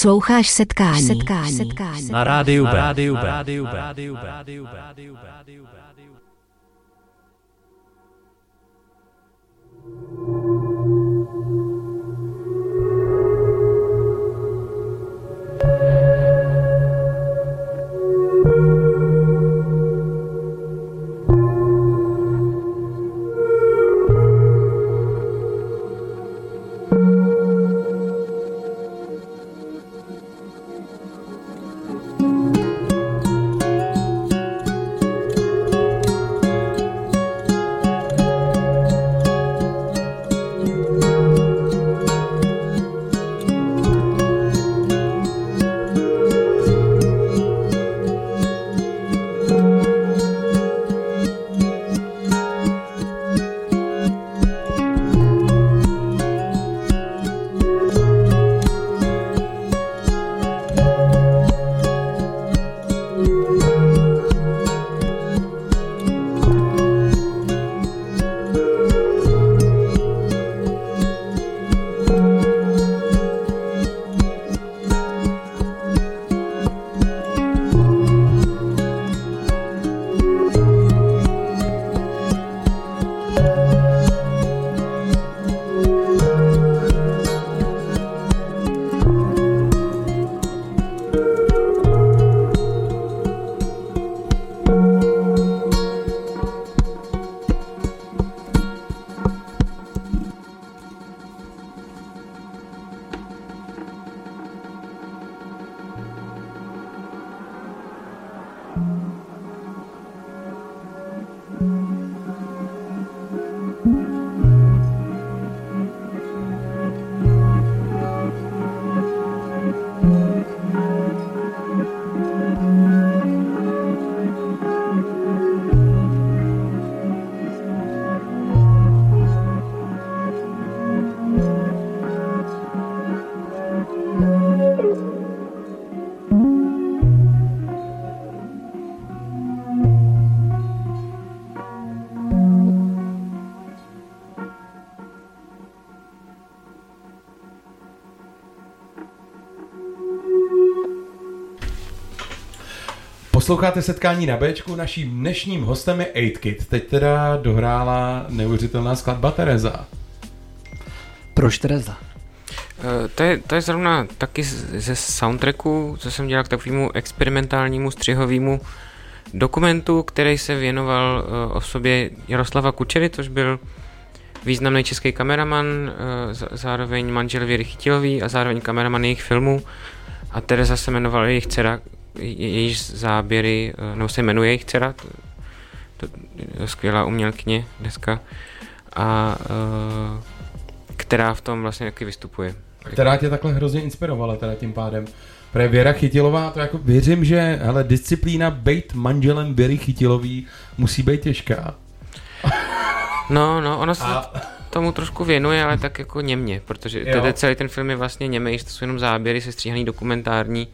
Posloucháš setkání. setkání. setkání. Na rádiu B. Na rádiu B. Na rádiu B. Na rádiu B. Posloucháte setkání na Bčku, naším dnešním hostem je 8Kid. Teď teda dohrála neuvěřitelná skladba Tereza. Proč Tereza? Uh, to, je, to je zrovna taky ze soundtracku, co jsem dělal k takovému experimentálnímu střihovému dokumentu, který se věnoval uh, osobě Jaroslava Kučery, což byl významný český kameraman, uh, zároveň manžel Věry Chytilový a zároveň kameraman jejich filmů. A Tereza se jmenovala jejich dcera, jejíž záběry, eh, nebo se jmenuje jejich dcera, to, to skvělá umělkyně dneska, a uh, která v tom vlastně taky vystupuje. Která tě takhle hrozně inspirovala teda tím pádem. Protože Věra Chytilová, to jako věřím, že hele, disciplína být manželem Věry Chytilový musí být těžká. No, no, ono se a... tomu trošku věnuje, ale tak jako němě, protože tady celý ten film je vlastně němej, to jsou jenom záběry se stříhaný dokumentární,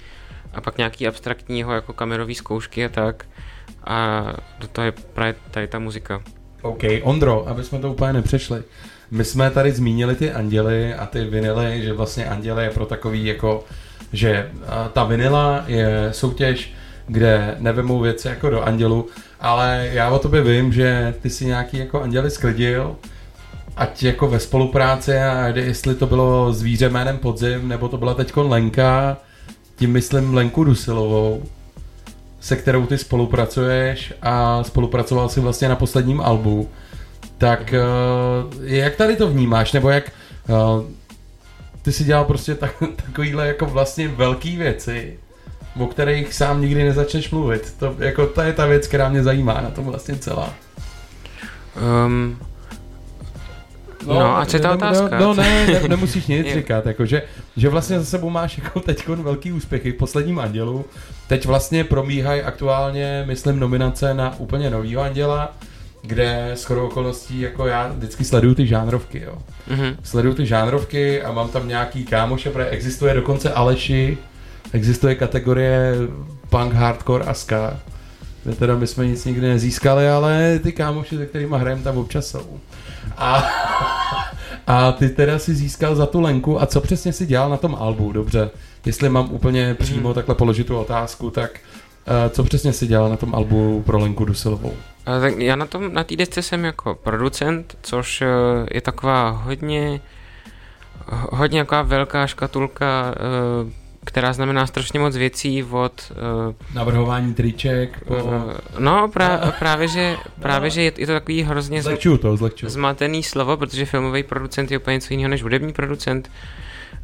a pak nějaký abstraktního jako kamerový zkoušky a tak. A do toho je právě tady ta muzika. OK, Ondro, aby jsme to úplně nepřešli. My jsme tady zmínili ty anděly a ty vinily, že vlastně anděly je pro takový jako, že ta vinila je soutěž, kde nevemou věci jako do andělu, ale já o tobě vím, že ty si nějaký jako anděly sklidil, ať jako ve spolupráci a jestli to bylo zvíře jménem Podzim, nebo to byla teďkon Lenka, tím myslím Lenku Dusilovou, se kterou ty spolupracuješ a spolupracoval si vlastně na posledním albu. Tak uh, jak tady to vnímáš, nebo jak uh, ty si dělal prostě tak, takovýhle jako vlastně velký věci, o kterých sám nikdy nezačneš mluvit. To, jako, to je ta věc, která mě zajímá na tom vlastně celá. Um, No, no a co je ta otázka? No, no ne, ne, nemusíš nic říkat, jako, že, že vlastně za sebou máš jako teď velký úspěchy v posledním Andělu. Teď vlastně promíhají aktuálně, myslím, nominace na úplně novýho Anděla, kde s chodou okolností, jako já vždycky sleduju ty žánrovky, jo. Mm-hmm. Sleduju ty žánrovky a mám tam nějaký kámoše, protože existuje dokonce Aleši, existuje kategorie punk, hardcore a ska. Kde teda my jsme nic nikdy nezískali, ale ty kámoši, se kterými hrajeme, tam občas jsou. A, a ty teda si získal za tu Lenku a co přesně si dělal na tom albu, dobře. jestli mám úplně přímo takhle položit tu otázku, tak uh, co přesně si dělal na tom albu pro Lenku Dusilovou? Tak já na tom, na té desce jsem jako producent, což eh, je taková hodně, hodně taková velká škatulka, eh, která znamená strašně moc věcí od... eh, Navrhování triček po... eh, No, pra, právě, že, právě, že je, je to takový hrozně Zlehčuju to, zlehčuju. zmatený slovo, protože filmový producent je úplně něco jiného než hudební producent.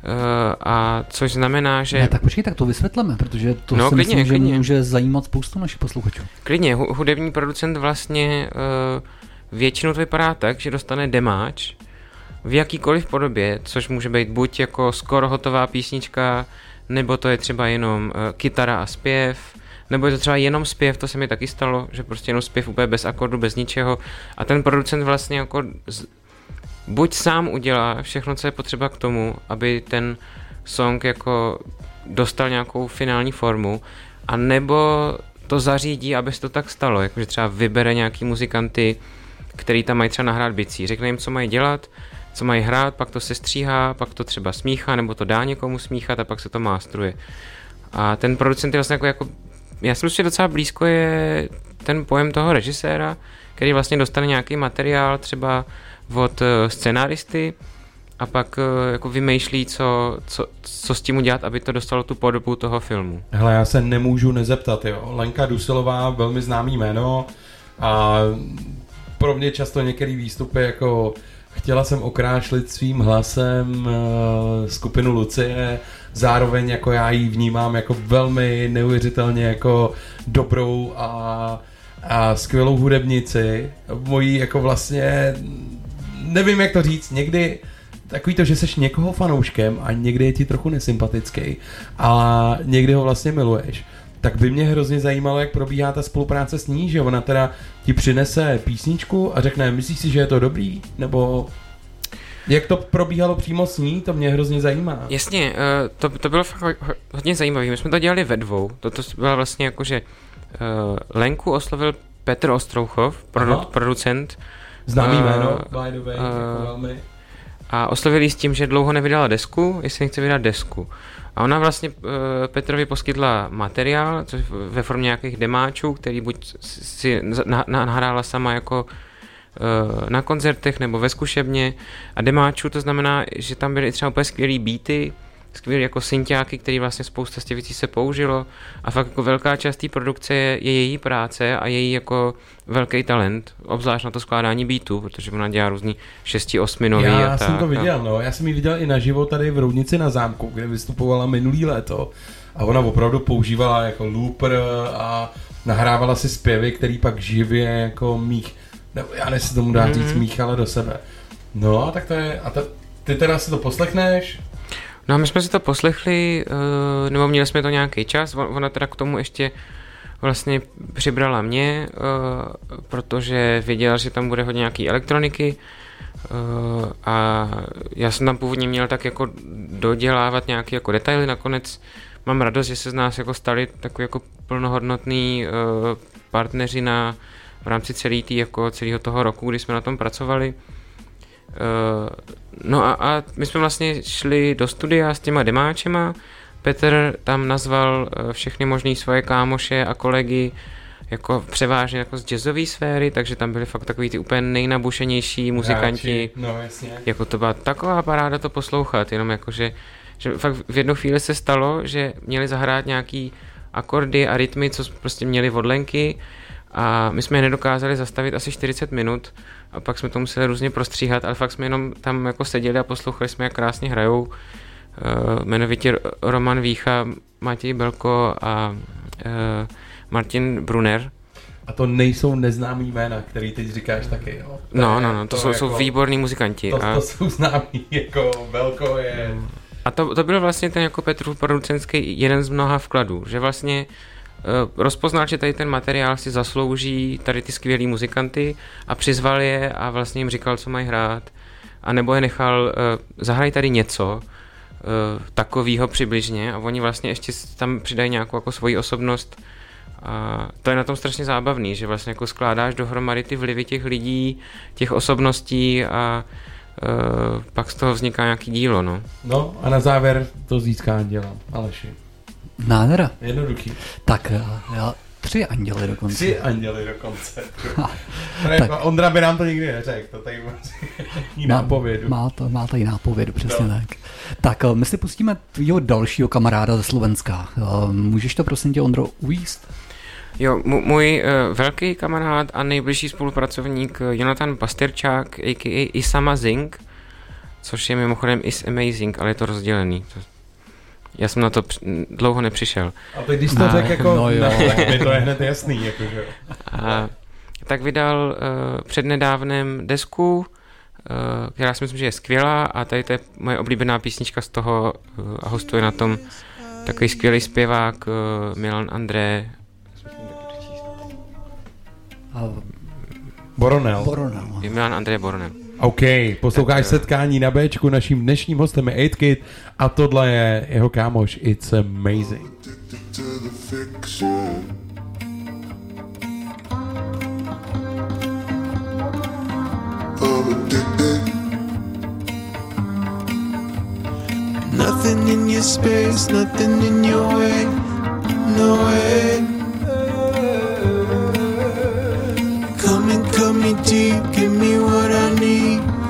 Eh, a což znamená, že... Ne, tak počkej, tak to vysvětleme, protože to No, si klidně, myslím, klidně. že může zajímat spoustu našich posluchačů. Klidně, hu- hudební producent vlastně uh, většinou to vypadá tak, že dostane demáč v jakýkoliv podobě, což může být buď jako skoro hotová písnička, nebo to je třeba jenom uh, kytara a zpěv, nebo je to třeba jenom zpěv, to se mi taky stalo, že prostě jenom zpěv úplně bez akordu, bez ničeho. A ten producent vlastně jako z, buď sám udělá všechno, co je potřeba k tomu, aby ten song jako dostal nějakou finální formu, a nebo to zařídí, aby se to tak stalo, jakože třeba vybere nějaký muzikanty, který tam mají třeba nahrát bicí, řekne jim, co mají dělat, co mají hrát, pak to se stříhá, pak to třeba smíchá, nebo to dá někomu smíchat a pak se to mástruje. A ten producent je vlastně jako, jako já si myslím, že docela blízko je ten pojem toho režiséra, který vlastně dostane nějaký materiál třeba od eh, scenáristy a pak eh, jako vymýšlí, co, co, co s tím udělat, aby to dostalo tu podobu toho filmu. Hele, já se nemůžu nezeptat, jo. Lenka Dusilová, velmi známý jméno a pro mě často některé výstupy jako chtěla jsem okrášlit svým hlasem eh, skupinu Lucie, zároveň jako já ji vnímám jako velmi neuvěřitelně jako dobrou a, a skvělou hudebnici. Mojí jako vlastně, nevím jak to říct, někdy takový to, že seš někoho fanouškem a někdy je ti trochu nesympatický a někdy ho vlastně miluješ, tak by mě hrozně zajímalo, jak probíhá ta spolupráce s ní, že ona teda ti přinese písničku a řekne, myslíš si, že je to dobrý? Nebo jak to probíhalo přímo s ní, to mě hrozně zajímá. Jasně, eh, to, to bylo fakt ho- hodně zajímavé. My jsme to dělali ve dvou. Toto bylo vlastně jako, že eh, Lenku oslovil Petr Ostrouchov, produ, producent. Známý Eh, jméno, by the way, eh, jako velmi. A oslovili s tím, že dlouho nevydala desku, jestli nechce vydat desku. A ona vlastně uh, Petrovi poskytla materiál, což ve formě nějakých demáčů, který buď si na- na- nahrála sama jako uh, na koncertech nebo ve zkušebně. A demáčů to znamená, že tam byly třeba úplně skvělý beaty, skvělý jako synťáky, který vlastně spousta z těch věcí se použilo a fakt jako velká část té produkce je, je její práce a její jako velký talent, obzvlášť na to skládání beatů, protože ona dělá různý 6-8 nový Já a tak. jsem to a- viděl, no. Já jsem ji viděl i naživo tady v Roudnici na zámku, kde vystupovala minulý léto. A ona opravdu používala jako looper a nahrávala si zpěvy, který pak živě jako mých, nebo já jestli tomu dá Mhm. říct, míchala do sebe. No a tak to je, a ta, ty teda si to poslechneš? No a my jsme si to poslechli, eh, nebo měli jsme to nějaký čas, On- ona teda k tomu ještě vlastně přibrala mě, eh, protože věděla, že tam bude hodně nějaký elektroniky eh, a já jsem tam původně měl tak jako dodělávat nějaké jako detaily, nakonec mám radost, že se z nás jako stali takový jako plnohodnotný partneři na, v rámci celý tý, jako celého toho roku, kdy jsme na tom pracovali. Eh, no a, a my jsme vlastně šli do studia s těma demáčema. Petr tam nazval eh, všechny možné svoje kámoše a kolegy jako převážně jako z jazzové sféry, takže tam byli fakt takový ty úplně nejnabušenější muzikanti. No jasně. Jako to byla taková paráda to poslouchat, jenom jako, že, že fakt v jednu chvíli se stalo, že měli zahrát nějaký akordy a rytmy, co prostě měli od Lenky a my jsme je nedokázali zastavit asi 40 minut a pak jsme to museli různě prostříhat, ale fakt jsme jenom tam jako seděli a poslouchali jsme, jak krásně hrajou. Uh, jmenovitě Roman Vícha, Matěj Belko a uh, Martin Brunner. A to nejsou neznámý jména, který teď říkáš taky, jo? To No, no, no, to, jsou, jsou výborní muzikanti. To, to jsou známí, jako Velko je... A to, to byl vlastně ten jako Petrův producentský jeden z mnoha vkladů, že vlastně uh, rozpoznal, že tady ten materiál si zaslouží tady ty skvělý muzikanty a přizval je a vlastně jim říkal, co mají hrát. A nebo je nechal, uh, zahraj tady něco uh, takového přibližně a oni vlastně ještě tam přidají nějakou jako svoji osobnost a to je na tom strašně zábavný, že vlastně jako skládáš dohromady ty vlivy těch lidí, těch osobností a pak z toho vzniká nějaký dílo, no. No a na závěr to získání dělám. Aleši. Nádhera. Jednoduchý. Tak eh, já, tři anděly dokonce. Tři anděly dokonce. Tak. tak. Ondra by nám to nikdy neřekl, to tady má nápovědu. Má, to, má tady nápovědu, přesně no. tak. Tak eh, my si pustíme tvýho dalšího kamaráda ze Slovenska. Eh, Můžeš to prosím tě, Ondro, ujíst? Jo, můj uh, velký kamarád a nejbližší spolupracovník Jonathan Pasterčák, a.k.a. Isama Zing, což je mimochodem Is Amazing, ale je to rozdělený. To, já jsem na to při- dlouho nepřišel. A teď když jsi to řekl jako, no, jo. tak mi to je hned jasný. Jako, že? A, tak vydal uh, přednedávnem desku, uh, která si myslím, že je skvělá a tady to je moje oblíbená písnička z toho uh, a hostuje na tom takový skvělý zpěvák uh, Milan André. Boronel. Boronel. Je Milan André Boronel. OK, posloucháš setkání na Bčku, naším dnešním hostem je 8 a tohle je jeho kámoš It's Amazing. Nothing in your space, nothing in your way, no way. Deep, give me what I need.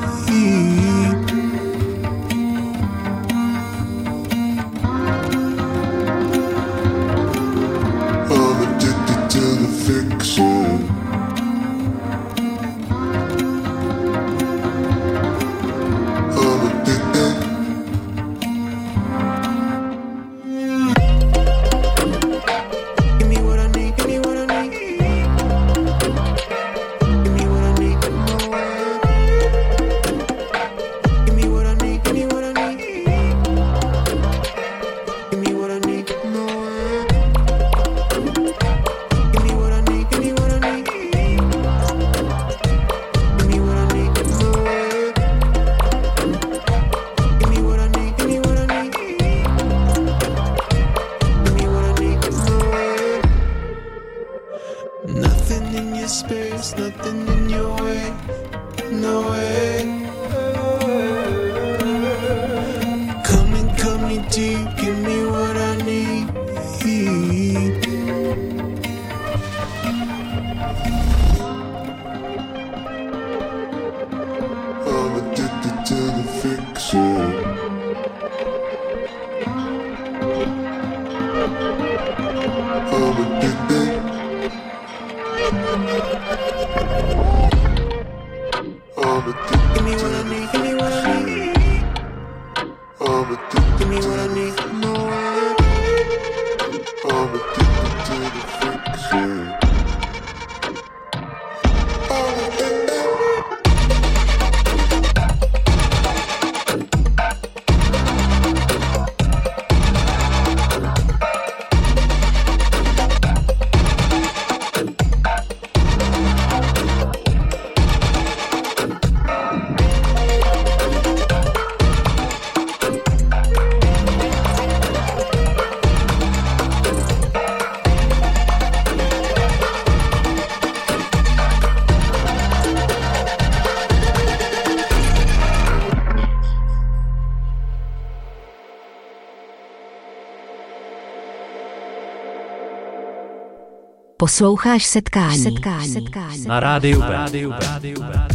Posloucháš setkání. setkání. setkání. Na rádiu B. Na rádiu B.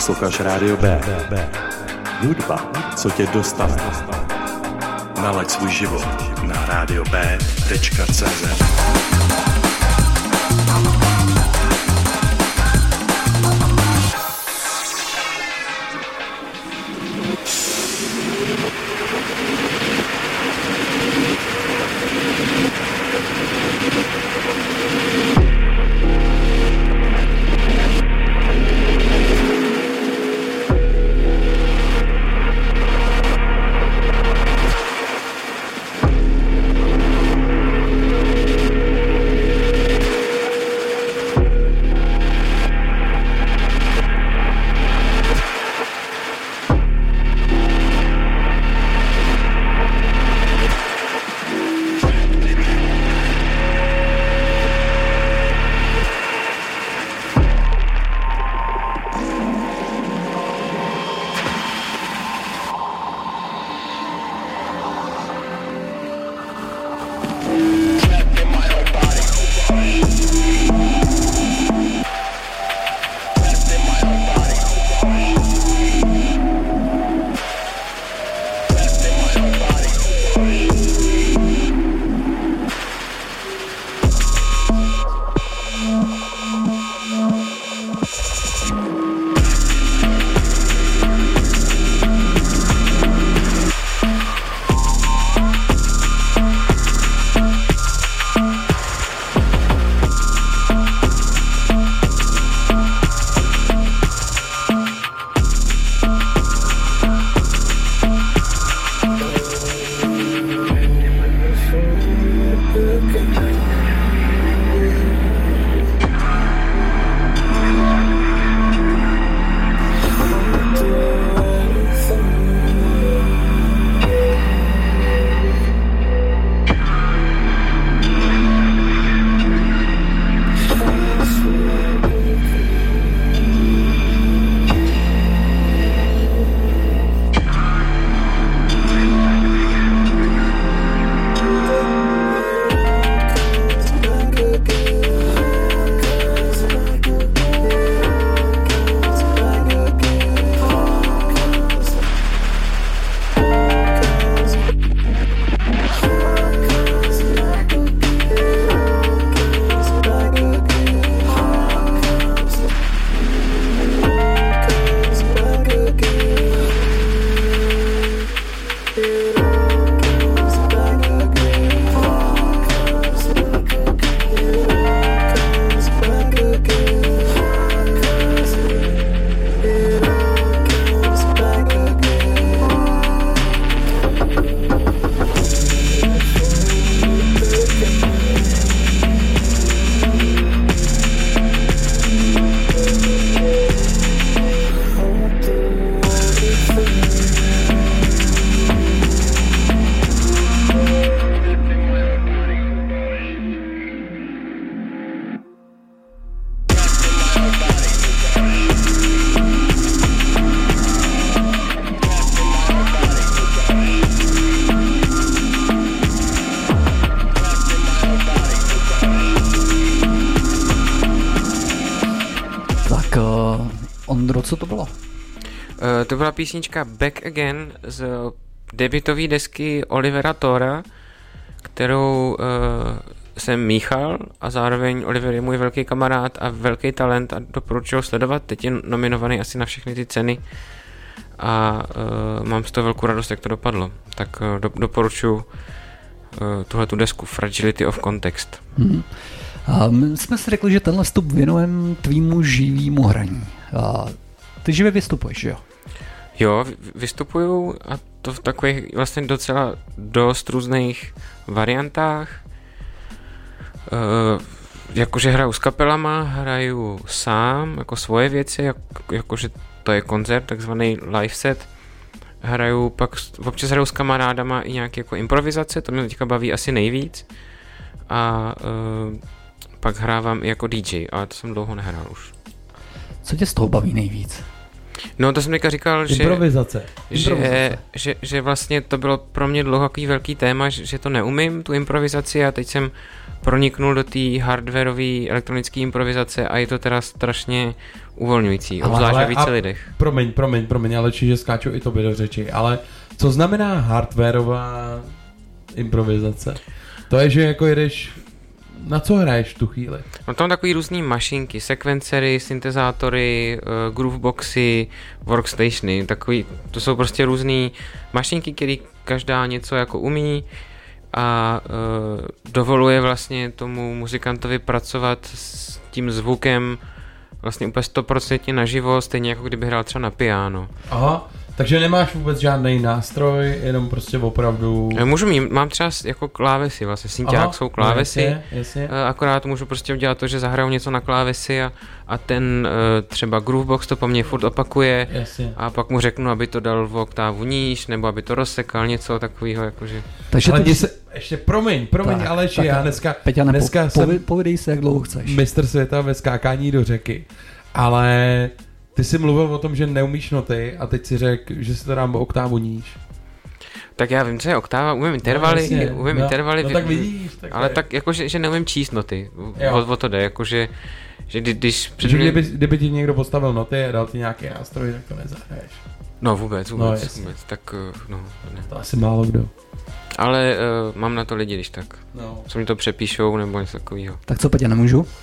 Posloucháš Rádio B. Hudba, co tě dostane. Nalaď svůj život na radiob.cz Tak, byla písnička Back Again z debitové desky Olivera Tora, kterou uh, jsem míchal a zároveň Oliver je můj velký kamarád a velký talent a doporučuji sledovat. Teď je nominovaný asi na všechny ty ceny a uh, mám z toho velkou radost, jak to dopadlo. Tak uh, do, doporučuji uh, tuhle tu desku Fragility of Context. Hmm. A my jsme si řekli, že tenhle vstup věnujeme tvýmu živýmu hraní. A ty živě vystupuješ, jo? Jo, vystupuju a to v takových vlastně docela dost různých variantách. Uh, jakože hraju s kapelama, hraju sám, jako svoje věci, jak, jakože to je koncert, takzvaný live set. Hraju pak, občas hraju s kamarádama i nějaké jako improvizace, to mě teďka baví asi nejvíc. A uh, pak hrávám i jako DJ, ale to jsem dlouho nehrál už. Co tě z toho baví nejvíc? No to jsem teďka říkal, že... Improvizace. Že, Improvizace. že, že vlastně to bylo pro mě dlouho takový velký téma, že, že to neumím, tu improvizaci a teď jsem proniknul do té hardwareové elektronické improvizace a je to teda strašně uvolňující, obzvlášť ve více a- lidech. Promiň, promiň, promiň, ale či, že skáču i tobě do řeči, ale co znamená hardwareová improvizace? To je, že jako jedeš, na co hraješ v tu chvíli? No tam takový různý mašinky, sekvencery, syntezátory, uh, grooveboxy, workstationy, takový, to jsou prostě různé mašinky, které každá něco jako umí a uh, dovoluje vlastně tomu muzikantovi pracovat s tím zvukem vlastně úplně stoprocentně naživo, stejně jako kdyby hrál třeba na piano. Aha, takže nemáš vůbec žádný nástroj, jenom prostě opravdu... Eh, Můžu mít, mám třeba jako klávesy, vlastně Aha, synťák jsou no klávesy, jasně, jasně. Eh, akorát můžu prostě udělat to, že zahraju něco na klávesi a, a ten eh, třeba Groovebox to po mně furt opakuje Jasně. a pak mu řeknu, aby to dal v oktávu níž, nebo aby to rozsekal, něco takového, jakože... Takže ale ty- se, ještě promiň, promiň, Tak, ale tak, já dneska, Peťa, dneska nepo, jsem povi, povidej se, jak dlouho chceš. mistr světa ve skákání do řeky, ale ty jsi mluvil o tom, že neumíš noty a teď si řekl, že si to dám o oktávu níž. Tak já vím, co je oktáva, umím intervaly, jasně, umím no, intervaly, no vy- tak vidíš, tak ale je. tak jako, že, že neumím číst noty, Jo. o, o to jde, jakože, že kdy- když před Že mě- kdyby, kdyby ti někdo postavil noty a dal ti nějaký nástroj, tak to nezahraješ. No vůbec, No, vůbec, jasně. vůbec, tak eh, no, ne. To asi málo kdo. Ale uh, mám na to lidi, když tak. No. Co mi to přepíšou nebo něco takového. Tak co, Peťa, nemůžu?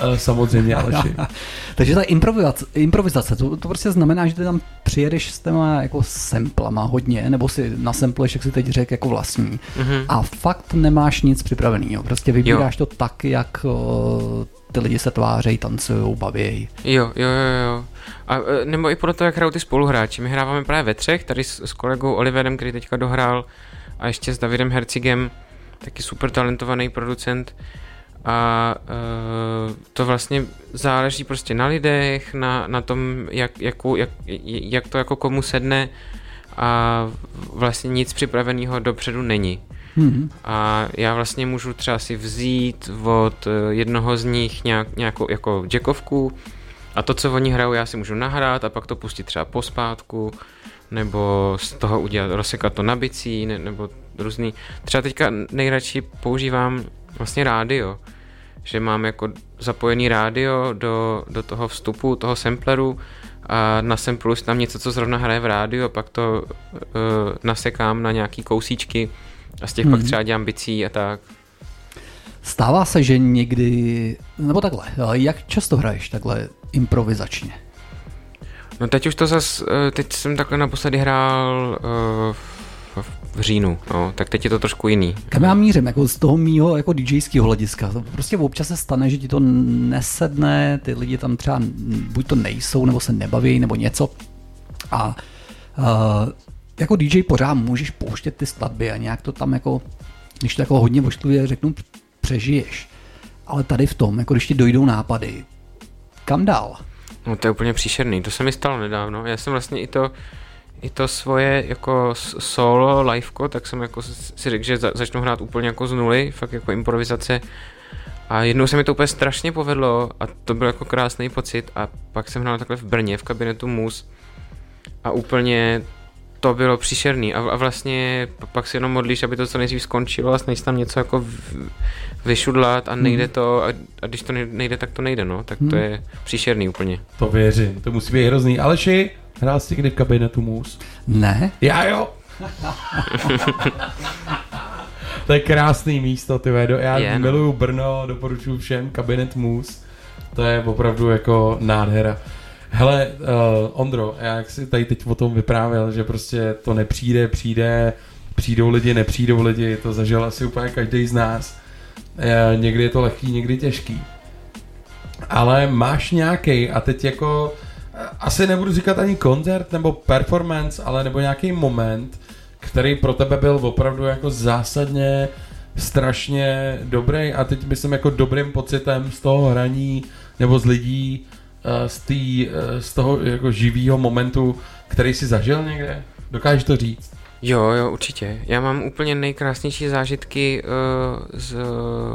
Eh, samozřejmě, Aleši. Takže ta improvizace, improvizace to, to prostě znamená, že ty tam přijedeš s těma jako samplama hodně, nebo si nasempleš, jak si teď řekl, jako vlastní. Mhm. A fakt nemáš nic připraveného. Prostě vybíráš to tak, jak o, ty lidi se tvářejí, tancují, baví. Jo, jo, jo, jo. A, nebo i podle toho, jak hrajou ty spoluhráči. My hráváme právě ve třech, tady s, s kolegou Oliverem, který teďka dohrál, a ještě s Davidem Hercigem, taky super talentovaný producent. A e, to vlastně záleží prostě na lidech, na, na tom, jak, jakou, jak, jak to jako komu sedne a vlastně nic připraveného dopředu není. Mhm. A já vlastně můžu třeba si vzít od jednoho z nich nějak, nějakou jako jackovku a to, co oni hrajou, já si můžu nahrát a pak to pustit třeba pospátku nebo z toho udělat, rozsekat to na bicí, ne, nebo různý. Třeba teďka nejradši používám vlastně rádio, že mám jako zapojený rádio do, do toho vstupu, toho sampleru a nasampluji si tam něco, co zrovna hraje v rádiu a pak to uh, nasekám na nějaký kousíčky a z těch hmm. pak Mhm. třeba dělám bicí a tak. Stává se, že někdy, nebo takhle, jak často hraješ takhle improvizačně? No teď už to zas, eh, teď jsem takhle naposledy hrál uh, v, říjnu, no, tak teď je to trošku jiný. Kam já mířím, jako z toho mýho jako DJského hlediska. To Prostě občas se stane, že ti to nesedne, ty lidi tam třeba buď to nejsou, nebo se nebaví, nebo něco. A uh, jako DJ pořád můžeš pouštět ty skladby a nějak to tam jako, když to jako hodně voštlivě řeknu, přežiješ. Ale tady v tom, jako když ti dojdou nápady, kam dál? No to je úplně příšerný, to se mi stalo nedávno. Já jsem vlastně i to, i to svoje jako solo liveko, tak jsem jako si řekl, že za, začnu hrát úplně jako z nuly, fakt jako improvizace. A jednou se mi to úplně strašně povedlo a to byl jako krásný pocit a pak jsem hrál takhle v Brně v kabinetu Mus a úplně to bylo příšerný a, a vlastně pak si jenom modlíš, aby to co nejdřív skončilo a snažíš tam něco jako v- vyšudlat a nejde Hmm. to a, a když to nejde, tak to nejde, no, tak to Hmm. je příšerný úplně. To věřím, to musí být hrozný. Aleši, hrál jsi kdy v kabinetu Mus? Ne. Já jo. to je krásný místo, ty vedo. Já Je, no. miluju Brno, doporučuji všem kabinet Mus. To je opravdu jako nádhera. Hele, uh, Ondro, jak si tady teď o tom vyprávěl, že prostě to nepřijde, přijde, přijdou lidi, nepřijdou lidi, to zažil asi úplně každý z nás. Uh, někdy je to lehký, někdy těžký. Ale máš nějaký a teď jako eh, asi nebudu říkat ani koncert nebo performance, ale nebo nějaký moment, který pro tebe byl opravdu jako zásadně strašně dobrý a teď myslím jako dobrým pocitem z toho hraní nebo z lidí, z, tý, eh, z toho jako živýho momentu, který si zažil někde? Dokážeš to říct? Jo, jo, určitě. Já mám úplně nejkrásnější zážitky uh, z,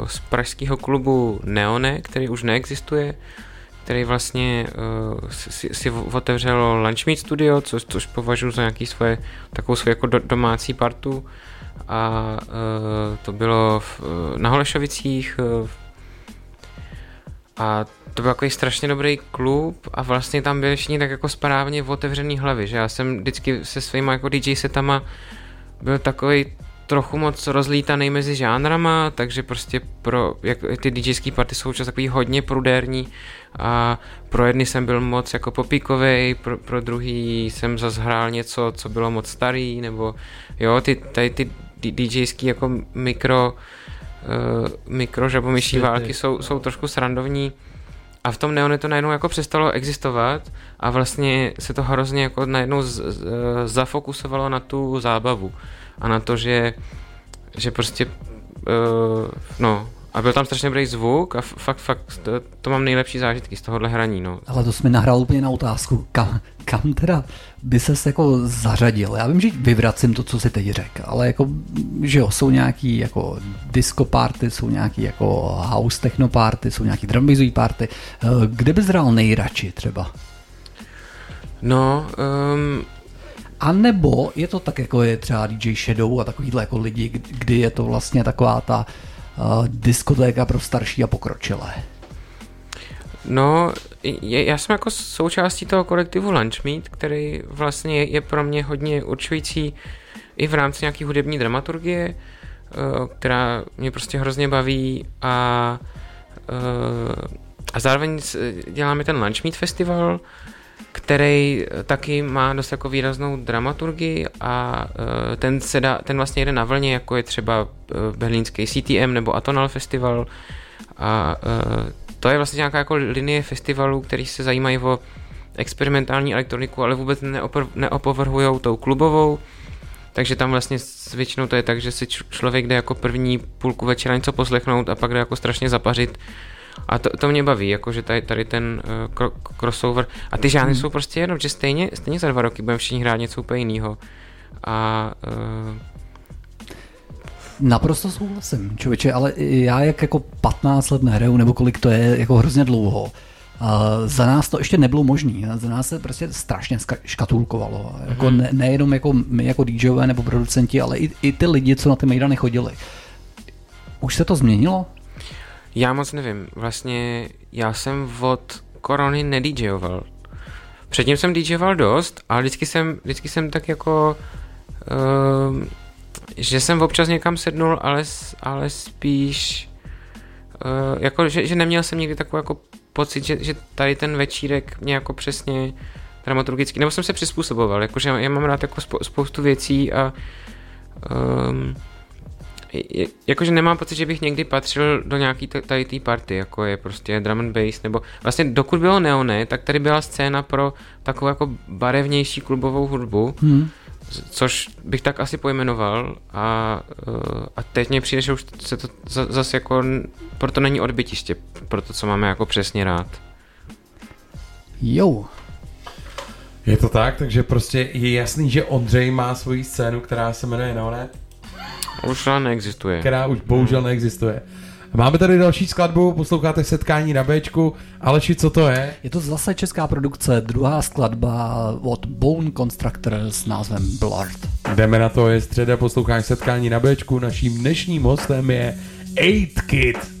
z pražského klubu Neone, který už neexistuje, který vlastně uh, si, si otevřel Lunchmeet Studio, což, což považuji za nějaký svoje, takovou svou jako do, domácí partu a uh, to bylo v, na Holešovicích uh, a to byl takový strašně dobrý klub a vlastně tam byli všichni tak jako správně v otevřený hlavy, že já jsem vždycky se svýma jako DJ setama byl takový trochu moc rozlítaný mezi žánrama, takže prostě pro, jak ty DJský party jsou čas takový hodně prudérní a pro jedny jsem byl moc jako popíkovej, pro, pro druhý jsem zase hrál něco, co bylo moc starý, nebo jo, ty, tady ty DJský jako mikro uh, mikro žabomyší války jsou, jsou trošku srandovní a v tom Neone to najednou jako přestalo existovat a vlastně se to hrozně jako najednou z, z, zafokusovalo na tu zábavu a na to, že, že prostě uh, no, a byl tam strašně dobrý zvuk a fakt, fakt, to, to mám nejlepší zážitky z tohohle hraní, no. Ale to jsme nahrál úplně na otázku, kam, kam teda by ses jako zařadil? Já vím, že vyvracím to, co si teď řekl, ale jako, že jo, jsou nějaký jako disco party, jsou nějaký jako house techno party, jsou nějaký drumbizový party. Eh, kde bys hrál nejradši třeba? No, um, a nebo je to tak, jako je třeba DJ Shadow a takovýhle jako lidi, kdy je to vlastně taková ta uh, diskotéka pro starší a pokročilé? No, já jsem jako součástí toho kolektivu Lunchmeet, který vlastně je, pro mě hodně určující i v rámci nějaký hudební dramaturgie, uh, která mě prostě hrozně baví a, uh, a zároveň děláme ten Lunchmeet festival, který taky má dost jako výraznou dramaturgii a uh, ten, se dá, ten vlastně jede na vlně, jako je třeba uh, berlínský CTM nebo Atonal Festival. A uh, to je vlastně nějaká jako linie festivalů, který se zajímají o experimentální elektroniku, ale vůbec neopovrhují tou klubovou, takže tam vlastně většinou to je tak, že si člověk jde jako první půlku večera něco poslechnout a pak jde jako strašně zapařit a to, to mě baví, jakože tady, tady ten uh, crossover. A ty žánry hmm. jsou prostě jenom, že stejně, stejně za dva roky budeme všichni hrát něco úplně jiného. A uh, Naprosto souhlasím, člověče, ale já jak jako 15 let nehraju, nebo kolik to je, jako hrozně dlouho, a za nás to ještě nebylo možné. Za nás se prostě strašně škatulkovalo. Jako mm-hmm. ne, nejenom jako my jako DJové nebo producenti, ale i, i ty lidi, co na ty mejdany chodili. Už se to změnilo? Já moc nevím. Vlastně já jsem od korony nedíjeval. Předtím jsem DJoval dost, ale vždycky jsem, vždycky jsem tak jako... Uh, že jsem občas někam sednul, ale, ale spíš... Uh, jako, že, že neměl jsem nikdy takový jako pocit, že, že tady ten večírek mě jako přesně dramaturgicky, nebo jsem se přizpůsoboval, jakože já mám rád jako spoustu věcí a um, jakože nemám pocit, že bych někdy patřil do nějaký tady té party, jako je prostě drum and bass, nebo vlastně dokud bylo Neone, tak tady byla scéna pro takovou jako barevnější klubovou hudbu, hmm. což bych tak asi pojmenoval a, eh, a teď mě přijde, že už se to zase jako, proto není odbytiště, pro to, co máme jako přesně rád. Jo, je to tak, takže prostě je jasný, že Ondřej má svoji scénu, která se jmenuje Neonet. Už neexistuje. Která už bohužel neexistuje. Máme tady další skladbu, posloucháte setkání na Bčku. Aleši, co to je? Je to zase česká produkce, druhá skladba od Bone Constructor s názvem Blurt. Jdeme na to, je středa, posloucháš setkání na Bčku. Naším dnešním hostem je 8 Kid.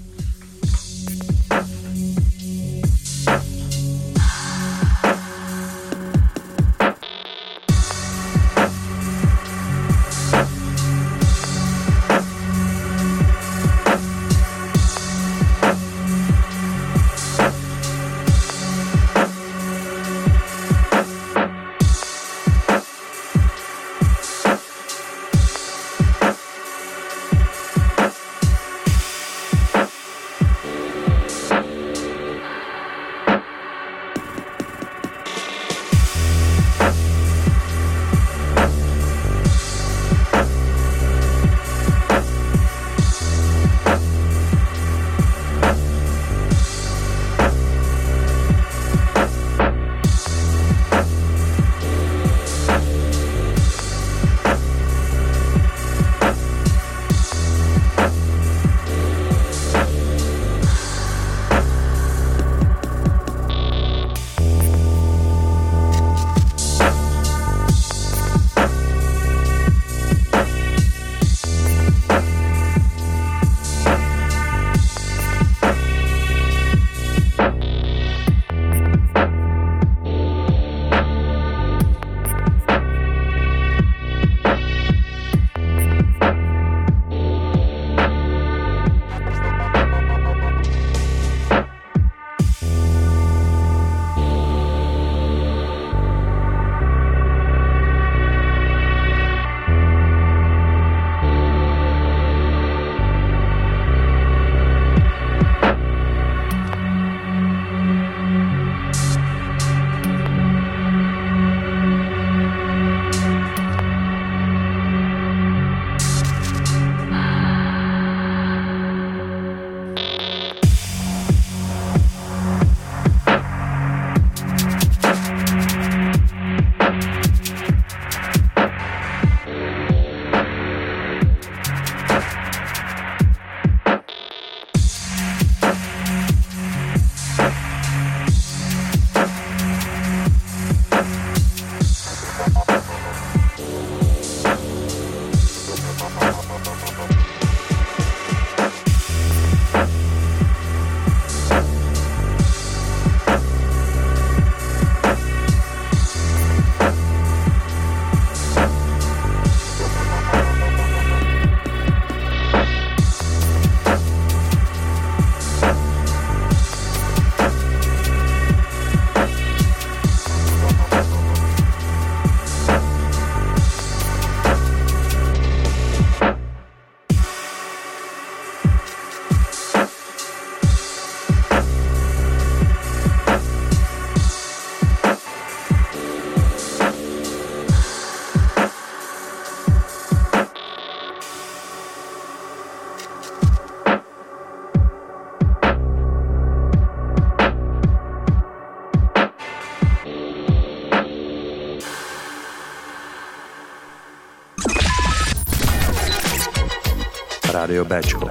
Rádio Bčko.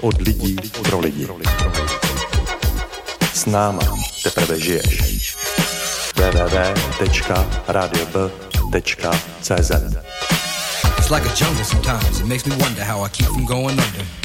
Od lidí pro lidi. S náma teprve žiješ. www.radiob.cz It's like a jungle sometimes. It makes me wonder how I keep from going under.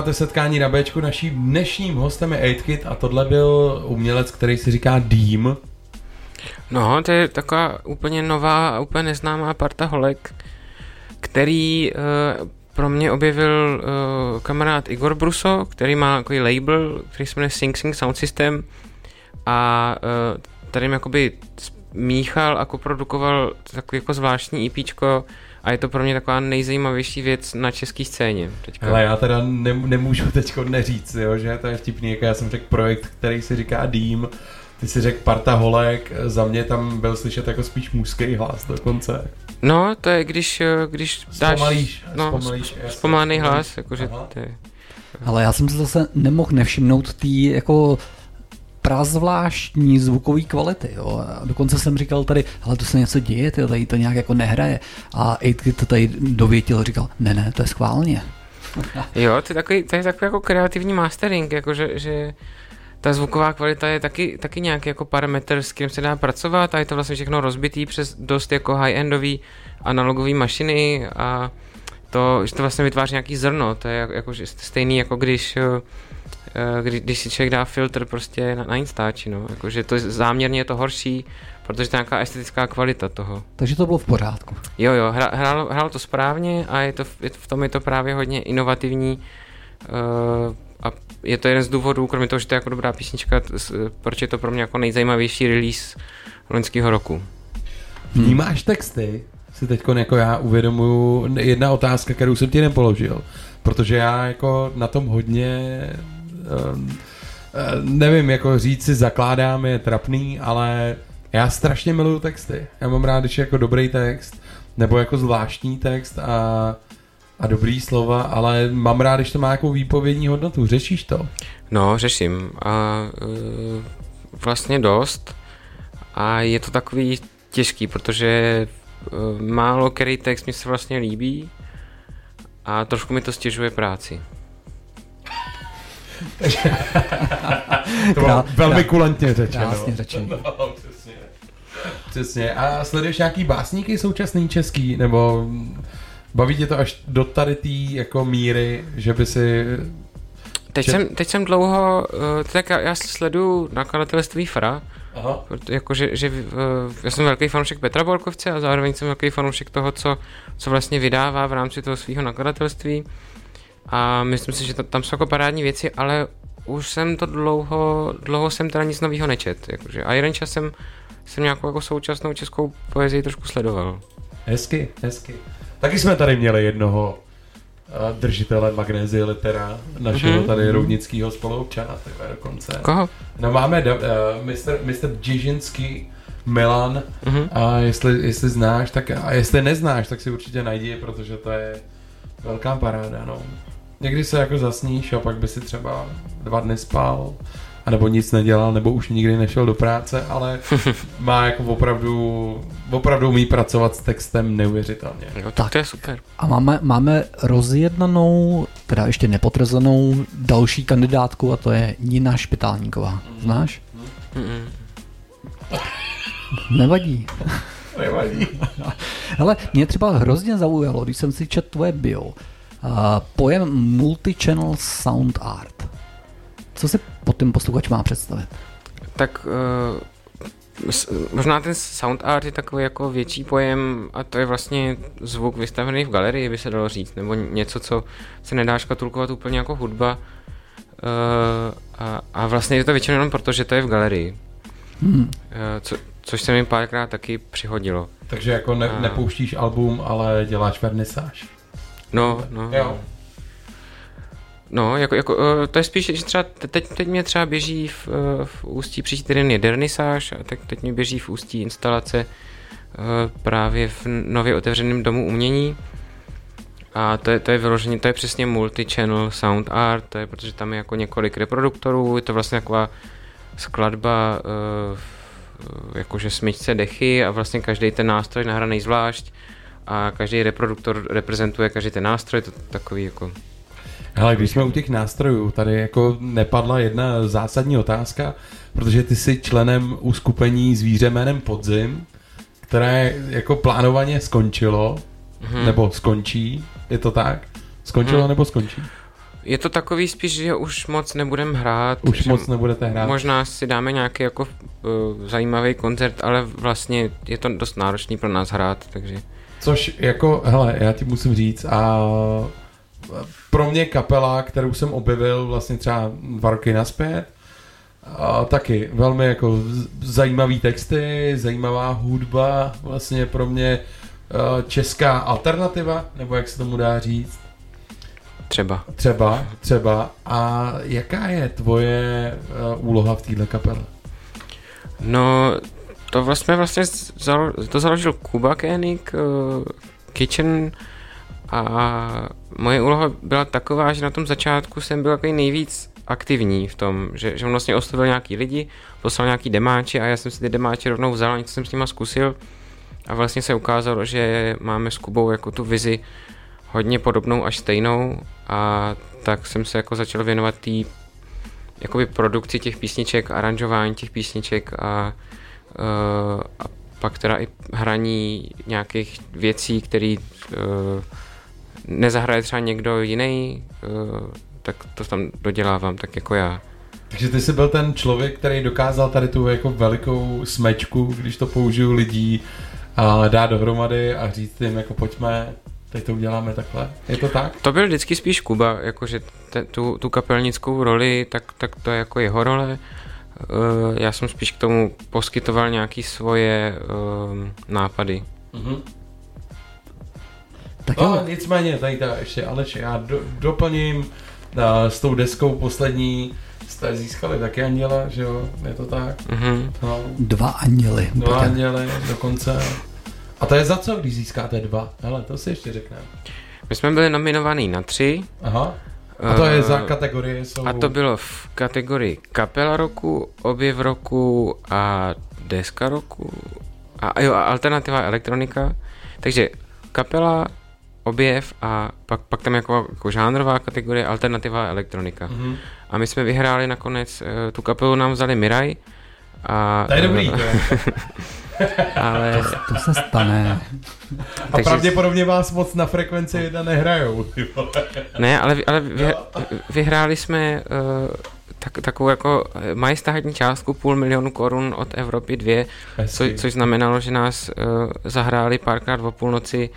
Posloucháte setkání na Bčku, naším dnešním hostem je 8Kid a tohle byl umělec, který si říká Dým. No, to je taková úplně nová a úplně neznámá parta holek, který uh, pro mě objevil uh, kamarád Igor Bruso, který má takový label, který se jmenuje Sing Sing Sound System a uh, tady jim jakoby míchal a koprodukoval takový jako zvláštní EPčko a je to pro mě taková nejzajímavější věc na české scéně. Teďka. Ale já teda ne, nemůžu teď neříct, jo, že to je vtipný, jako já jsem řekl projekt, který si říká Dým, ty si řekl parta holek, za mě tam byl slyšet jako spíš mužský hlas dokonce. No, to je, když, eh, když dáš... Zpomalíš, no, zpomalíš, jasně. zpomalený hlas, jakože je... Ale já jsem se zase nemohl nevšimnout tý jako prazvláštní zvukové kvality. Jo. Dokonce jsem říkal tady, ale to se něco děje, tyjo, tady to nějak jako nehraje. A Aidkid to tady dovětil, říkal, ne, ne, to je schválně. Jo, to je takový, to je takový jako kreativní mastering, jakože, že ta zvuková kvalita je taky, taky nějaký jako parametr, s kterým se dá pracovat a je to vlastně všechno rozbitý přes dost jako high-endový analogové mašiny a to, že to vlastně vytváří nějaký zrno, to je jako, jako že stejný jako když eh, kdy, když si člověk dá filtr prostě na, na Instači, no, jakože to je, záměrně je to horší, protože to je nějaká estetická kvalita toho. Takže to bylo v pořádku. Jo, jo, hra, hrál, hrál to správně a je to, je, v tom je to právě hodně inovativní uh, a je to jeden z důvodů, kromě toho, že to je jako dobrá písnička, t- s- proč je to pro mě jako nejzajímavější release loňského roku. Vnímáš texty? Si teď jako já uvědomuju jedna otázka, kterou jsem ti nepoložil. Protože já jako na tom hodně eh, nevím, jako říct si zakládám je trapný, ale Já strašně miluju texty. Já mám rád, když je jako dobrý text, nebo jako zvláštní text a, a dobrý slova, ale mám rád, když to má nějakou výpovědní hodnotu. Řešíš to? No, řeším. A uh, vlastně dost. A je to takový těžký, protože uh, málo který text mi se vlastně líbí a trošku mi to stěžuje práci. To bylo Krá- velmi kulantně řečeno. krásně řečeno. No, přesně. Přesně. A sleduješ nějaký básníky současný český, nebo baví tě to až do tady té jako míry, že by si... Teď, že... jsem, teď jsem dlouho, uh, tak já, já sleduju nakladatelství Fra, Aha. jako, že, že uh, já jsem velký fanoušek Petra Borkovce a zároveň jsem velký fanoušek toho, co, co vlastně vydává v rámci toho svého nakladatelství a myslím si, že tam jsou jako parádní věci, ale už jsem to dlouho, dlouho jsem teda nic nového nečet, jakože a jeden čas jsem, jsem nějakou jako současnou českou poezii trošku sledoval. Hezky, hezky. Taky jsme tady měli jednoho uh, držitele magnézie litera, našeho Mhm. tady roudnického spoluobčana, takhle dokonce. Koho? No máme uh, Mr. Mr. Džižinský Milan Mhm. a jestli, jestli znáš, tak a jestli neznáš, tak si určitě najdi, protože to je velká paráda, no. Někdy se jako zasníš a pak by si třeba dva dny spal, anebo nic nedělal, nebo už nikdy nešel do práce, ale má jako opravdu, opravdu umí pracovat s textem neuvěřitelně. Jo, tak to je super. A máme, máme rozjednanou, teda ještě nepotvrzenou další kandidátku a to je Nina Špitálníková. Znáš? Mm-mm. Nevadí. Nevadí. Ale mě třeba hrozně zaujalo, když jsem si četl tvoje bio, pojem multi-channel sound art. Co si pod tím posluchač má představit? Tak uh, s- možná ten sound art je takový jako větší pojem a to je vlastně zvuk vystavený v galerii, by se dalo říct, nebo něco, co se nedá škatulkovat úplně jako hudba. Uh, a, a vlastně je to většinou jenom proto, že to je v galerii. Hmm. Uh, co, což se mi párkrát taky přihodilo. Takže jako ne, nepouštíš album, ale děláš vernisáž. No, no. Jo. No, jako, jako, uh, to je spíš, že třeba te- teď, teď mě třeba běží v, uh, v Ústí příští týden je dernisáž a tak teď mě běží v Ústí instalace uh, právě v nově otevřeném domu umění a to je, to je vyloženě, to je přesně multi-channel sound art, to je, protože tam je jako několik reproduktorů, je to vlastně taková skladba jakože smyčce dechy a vlastně každý ten nástroj nahraný zvlášť a každý reproduktor reprezentuje každý ten nástroj, to takový jako Hele, když jsme u těch nástrojů, tady jako nepadla jedna zásadní otázka, protože ty jsi členem uskupení zvíře jménem Podzim, které jako plánovaně skončilo, Mhm. nebo skončí, je to tak? Skončilo Mhm. nebo skončí? Je to takový spíš, že už moc nebudem hrát. Už moc nebudete hrát. Možná si dáme nějaký jako uh, zajímavý koncert, ale vlastně je to dost náročný pro nás hrát, takže... Což jako, hele, já ti musím říct a pro mě kapela, kterou jsem objevil vlastně třeba dva roky naspět, a taky velmi jako zajímavý texty, zajímavá hudba, vlastně pro mě eh, česká alternativa, nebo jak se tomu dá říct. Třeba. Třeba, třeba. A jaká je tvoje eh, úloha v této kapele? No, to vlastně vlastně to založil Kuba Koenig, uh, Kitchen a moje úloha byla taková, že na tom začátku jsem byl takový nejvíc aktivní v tom, že, že on vlastně oslovil nějaký lidi, poslal nějaký demáči a já jsem si ty demáči rovnou vzal něco jsem s nima zkusil a vlastně se ukázalo, že máme s Kubou jako tu vizi hodně podobnou až stejnou a tak jsem se jako začal věnovat té jakoby produkci těch písniček, aranžování těch písniček a, a pak teda i hraní nějakých věcí, které uh, nezahraje třeba někdo jiný, uh, tak to tam dodělávám tak jako já. Takže ty jsi byl ten člověk, který dokázal tady tu jako velikou smečku, když to použiju lidí, a dát dohromady a říct jim jako pojďme, teď to uděláme takhle. Je to tak? To byl vždycky spíš Kuba, jakože te, tu, tu kapelnickou roli, tak, tak to je jako jeho role. Uh, já jsem spíš k tomu poskytoval nějaký svoje uh, nápady. Mhm. Tak no, jo. nicméně, tady ta ještě Aleš, já do, doplním uh, s tou deskou poslední, s jste získali taky anděla, že jo, je to tak? Mhm. No, Dva anděly. dva Peťa. anděly dokonce. A to je za co, když získáte dva? Hele, to si ještě řekneme. My jsme byli nominovaní na tři. Aha. A to je za Eh, kategorie jsou... A to bylo v kategorii kapela roku, objev roku a deska roku. A jo, a alternativa elektronika. Takže kapela, objev a pak, pak tam jako, jako žánrová kategorie alternativa elektronika. Mhm. A my jsme vyhráli nakonec, eh, tu kapelu nám vzali Miraj. A, To je dobrý, to je. ale... To se stane. A pravděpodobně vás moc na frekvenci jedna nehrajou. ty vole. Ne, ale, ale vy, vyhráli jsme uh, tak, takovou jako eh, majestátní částku půl milionu korun od Evropy 2, co, což znamenalo, že nás uh, zahráli párkrát o půlnoci,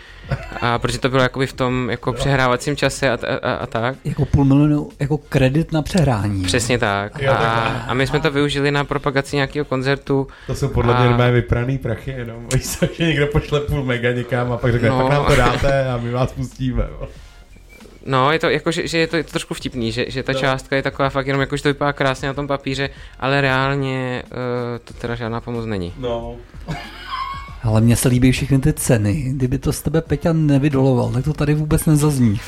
a protože to bylo jakoby v tom jako přehrávacím čase a, a, a, a tak. Jako půl milionu, jako kredit na přehrání. Přesně tak. Jo, A, takhle. a my jsme to využili na propagaci nějakého koncertu. To jsou podle mě a- vypraný prachy, jenom že někdo pošle půl mega někam a pak řekne, No. pak nám to dáte a my vás pustíme. No, je to jako, že, že je, to, je to trošku vtipný, že, že ta No. částka je taková fakt jenom jako, že to vypadá krásně na tom papíře, ale reálně uh, to teda žádná pomoc není. No. Ale mně se líbí všechny ty ceny. Kdyby to z tebe Peťa nevydoloval, tak to tady vůbec nezazní.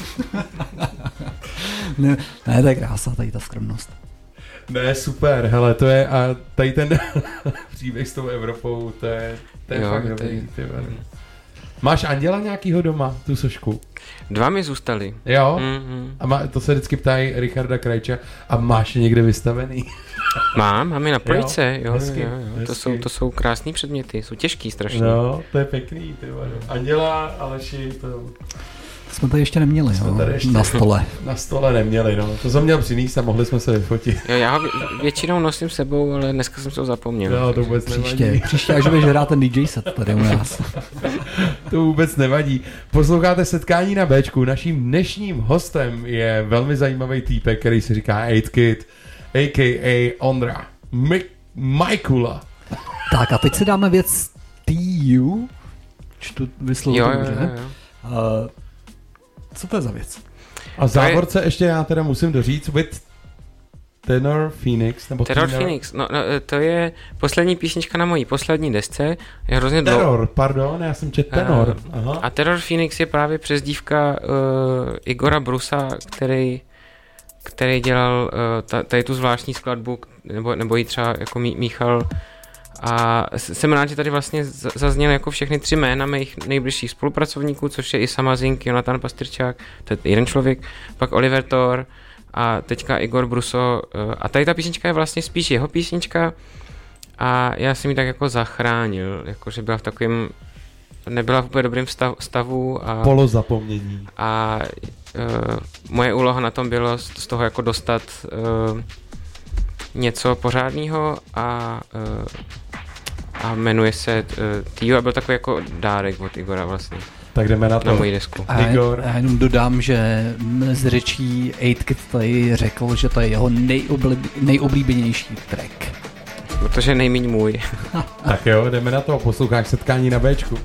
ne, ne, to je krása, tady ta skromnost. Ne, super, hele, to je, a tady ten příběh s tou Evropou, to je, to je Jo, fakt dobrý, ty vole. Máš anděla nějakýho doma, tu sošku? Dva mi zůstaly. Jo? Mhm. A má, to se vždycky ptají Richarda Krajča, a máš je někde vystavený? Mám, mám je na police, jo, jo, hezky, jo, jo. To, hezky. jsou, to jsou krásný předměty, jsou těžký strašně. No, to je pěkný, ty. Anděla, Aleši, to Jsme tady ještě neměli, jo, tady ještě na stole. Na stole neměli, no. To jsem měl přinést a mohli jsme se vyfotit. Jo, já ho vě- většinou nosím s sebou, ale dneska jsem se ho zapomněl. No, to vůbec Příště, nevadí. příště, až budeš hrát ten DJ set tady u nás. To vůbec nevadí. Posloucháte setkání na Bčku. Naším dnešním hostem je velmi zajímavý týpek, který se říká 8 Kid, a.k.a. Ondra Mik- Majkula. Tak a teď si dáme věc TU. Čtu vyslovu Jo, to jo, jo, jo. Uh, co to je za věc? A v závorce ještě já teda musím doříct with Tenor Phoenix, nebo Terror Tenor- Phoenix, no, no, to je poslední písnička na mojí poslední desce. Je hrozně dlouho. Terror, pardon, já jsem čet Tenor. A, Aha. a Terror Phoenix je právě přezdívka uh, Igora Brusa, který který dělal uh, ta, tady tu zvláštní skladbu, nebo, nebo ji třeba jako mí, míchal a jsem rád, že tady vlastně zazněly jako všechny tři jména mých nejbližších spolupracovníků, což je Isa Zink, Jonathan Pastyrčák, to je jeden člověk, pak Oliver Thor a teďka Igor Bruso. eh, A tady ta písnička je vlastně spíš jeho písnička a já jsem ji tak jako zachránil, jakože byla v takovém nebyla v úplně dobrém stav, stavu a, Polozapomnění. a uh, moje úloha na tom bylo z, z toho jako dostat uh, něco pořádného a, uh, a jmenuje se uh, Tio a byl takový jako dárek od Igora vlastně. Tak jdeme na to. Na moji desku. A Igor. já jenom dodám, že z řečí 8 tady řekl, že to je jeho nejoblib, nejoblíbenější track. Protože nejméně můj. Tak jo, jdeme na to. Posloucháš setkání na Bčku.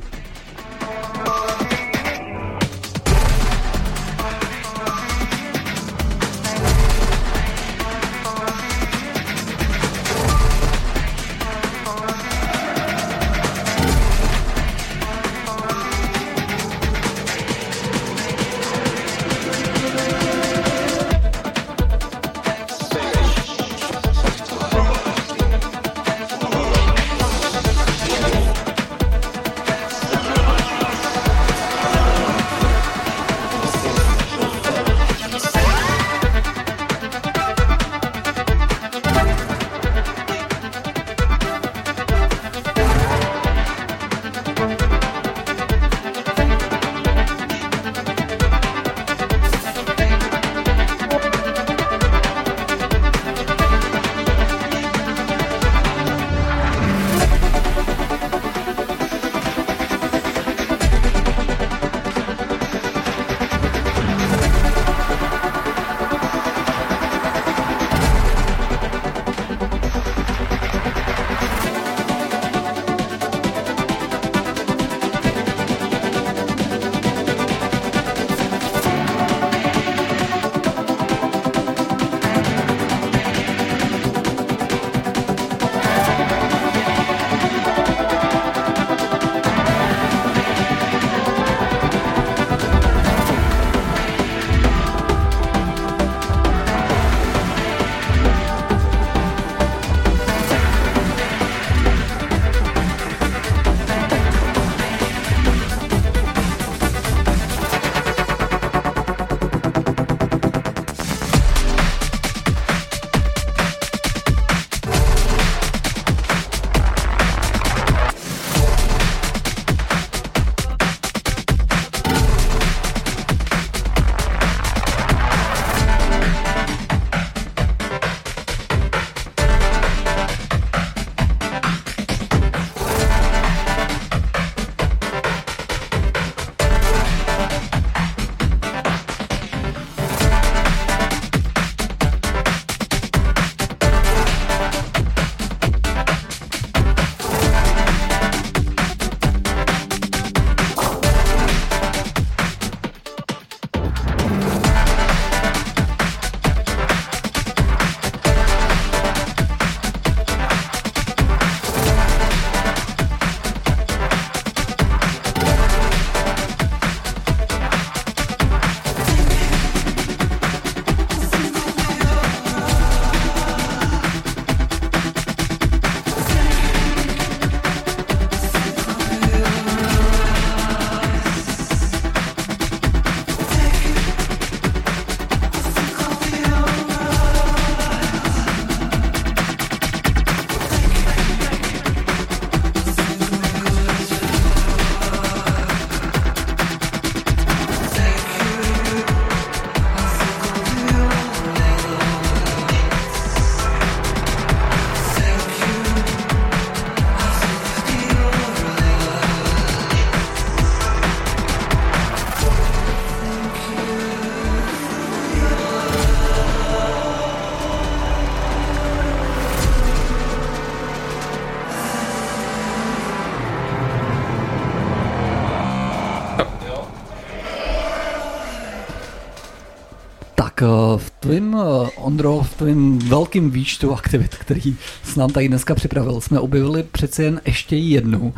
Eh, v tvým, eh, Ondro, v tvým velkým výčtu aktivit, který s nám tady dneska připravil, jsme objevili přece jen ještě jednu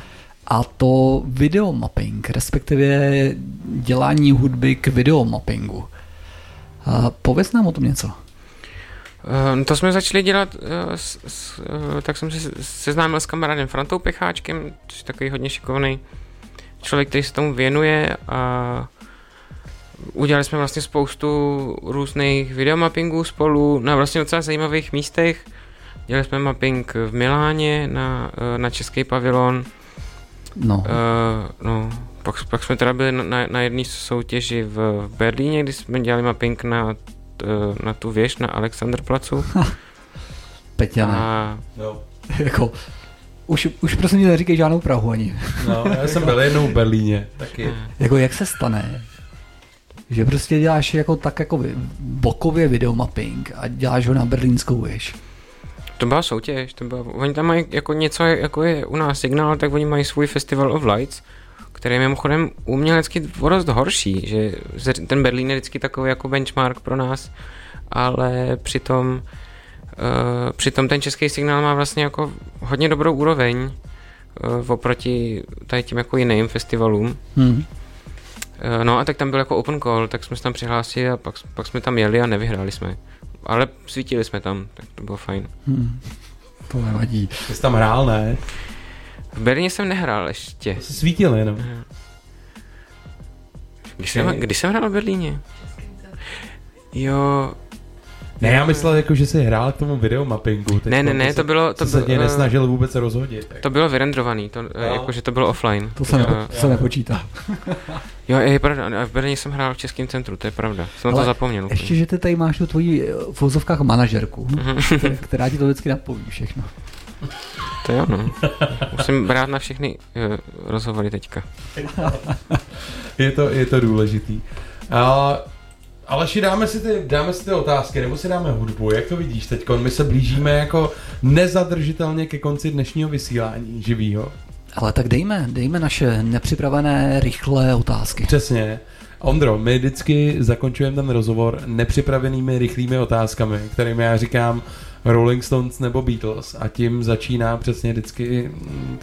a to videomapping, respektive dělání hudby k videomappingu. A pověz nám o tom něco. Uh, to jsme začali dělat, tak jsem se seznámil s kamarádem Frantou Pecháčkem, což je takový hodně šikovný člověk, který se tomu věnuje a udělali jsme vlastně spoustu různých videomappingů spolu na vlastně docela zajímavých místech. Dělali jsme mapping v Miláně na, na český pavilon. No. Uh, no. Pak, pak jsme teda byli na, na jedné soutěži v Berlíně, kdy jsme dělali mapping na, na tu věž na Alexanderplacu. Peťane. A... No. jako, už, už prosím tě neříkej žádnou Prahu ani. No, já jsem byl jednou v Berlíně, taky. jako jak se stane, že prostě děláš jako tak jako bokově videomapping a děláš ho na berlínskou věž. To byla soutěž, to byla, oni tam mají jako něco, jako je u nás signál, tak oni mají svůj Festival of Lights, který je mimochodem umělecky dost horší, že ten Berlín je vždycky takový jako benchmark pro nás, ale přitom uh, přitom ten český signál má vlastně jako hodně dobrou úroveň uh, oproti tady tím jako jiným festivalům. Hmm. No a tak tam byl jako open call, tak jsme se tam přihlásili a pak, pak jsme tam jeli a nevyhráli jsme. Ale svítili jsme tam, tak to bylo fajn. Hmm. To nevadí. Ty jsi tam hrál, ne? V Berlíně jsem nehrál ještě. To jsi svítil jenom. Když jsem, kdy jsem hrál v Berlíně? Jo, ne, já myslel, jako, že jsi hrál k tomu videomappingu. Ne, ne, ne, to bylo... To se tě nesnažil vůbec rozhodit. Tak. To bylo vyrendrovaný, to, no. jako, že to bylo offline. To se, nepo, to se nepočítá. jo, je pravda, v Berlíně jsem hrál v Českém centru, to je pravda. Jsem Ale to zapomněl. Ještě, úplně. že ty tady máš tu tvoji v vozovkách manažerku, která, která ti to vždycky napoví všechno. To jo, no. Musím brát na všechny rozhovory teďka. je, to, je to důležitý. Uh, Aleši, dáme si, ty, dáme si ty otázky, nebo si dáme hudbu, jak to vidíš teď? My se blížíme jako nezadržitelně ke konci dnešního vysílání živýho. Ale tak dejme, dejme naše nepřipravené, rychlé otázky. Přesně. Ondro, my vždycky zakončujeme ten rozhovor nepřipravenými rychlými otázkami, kterými já říkám Rolling Stones nebo Beatles a tím začíná přesně vždycky mm,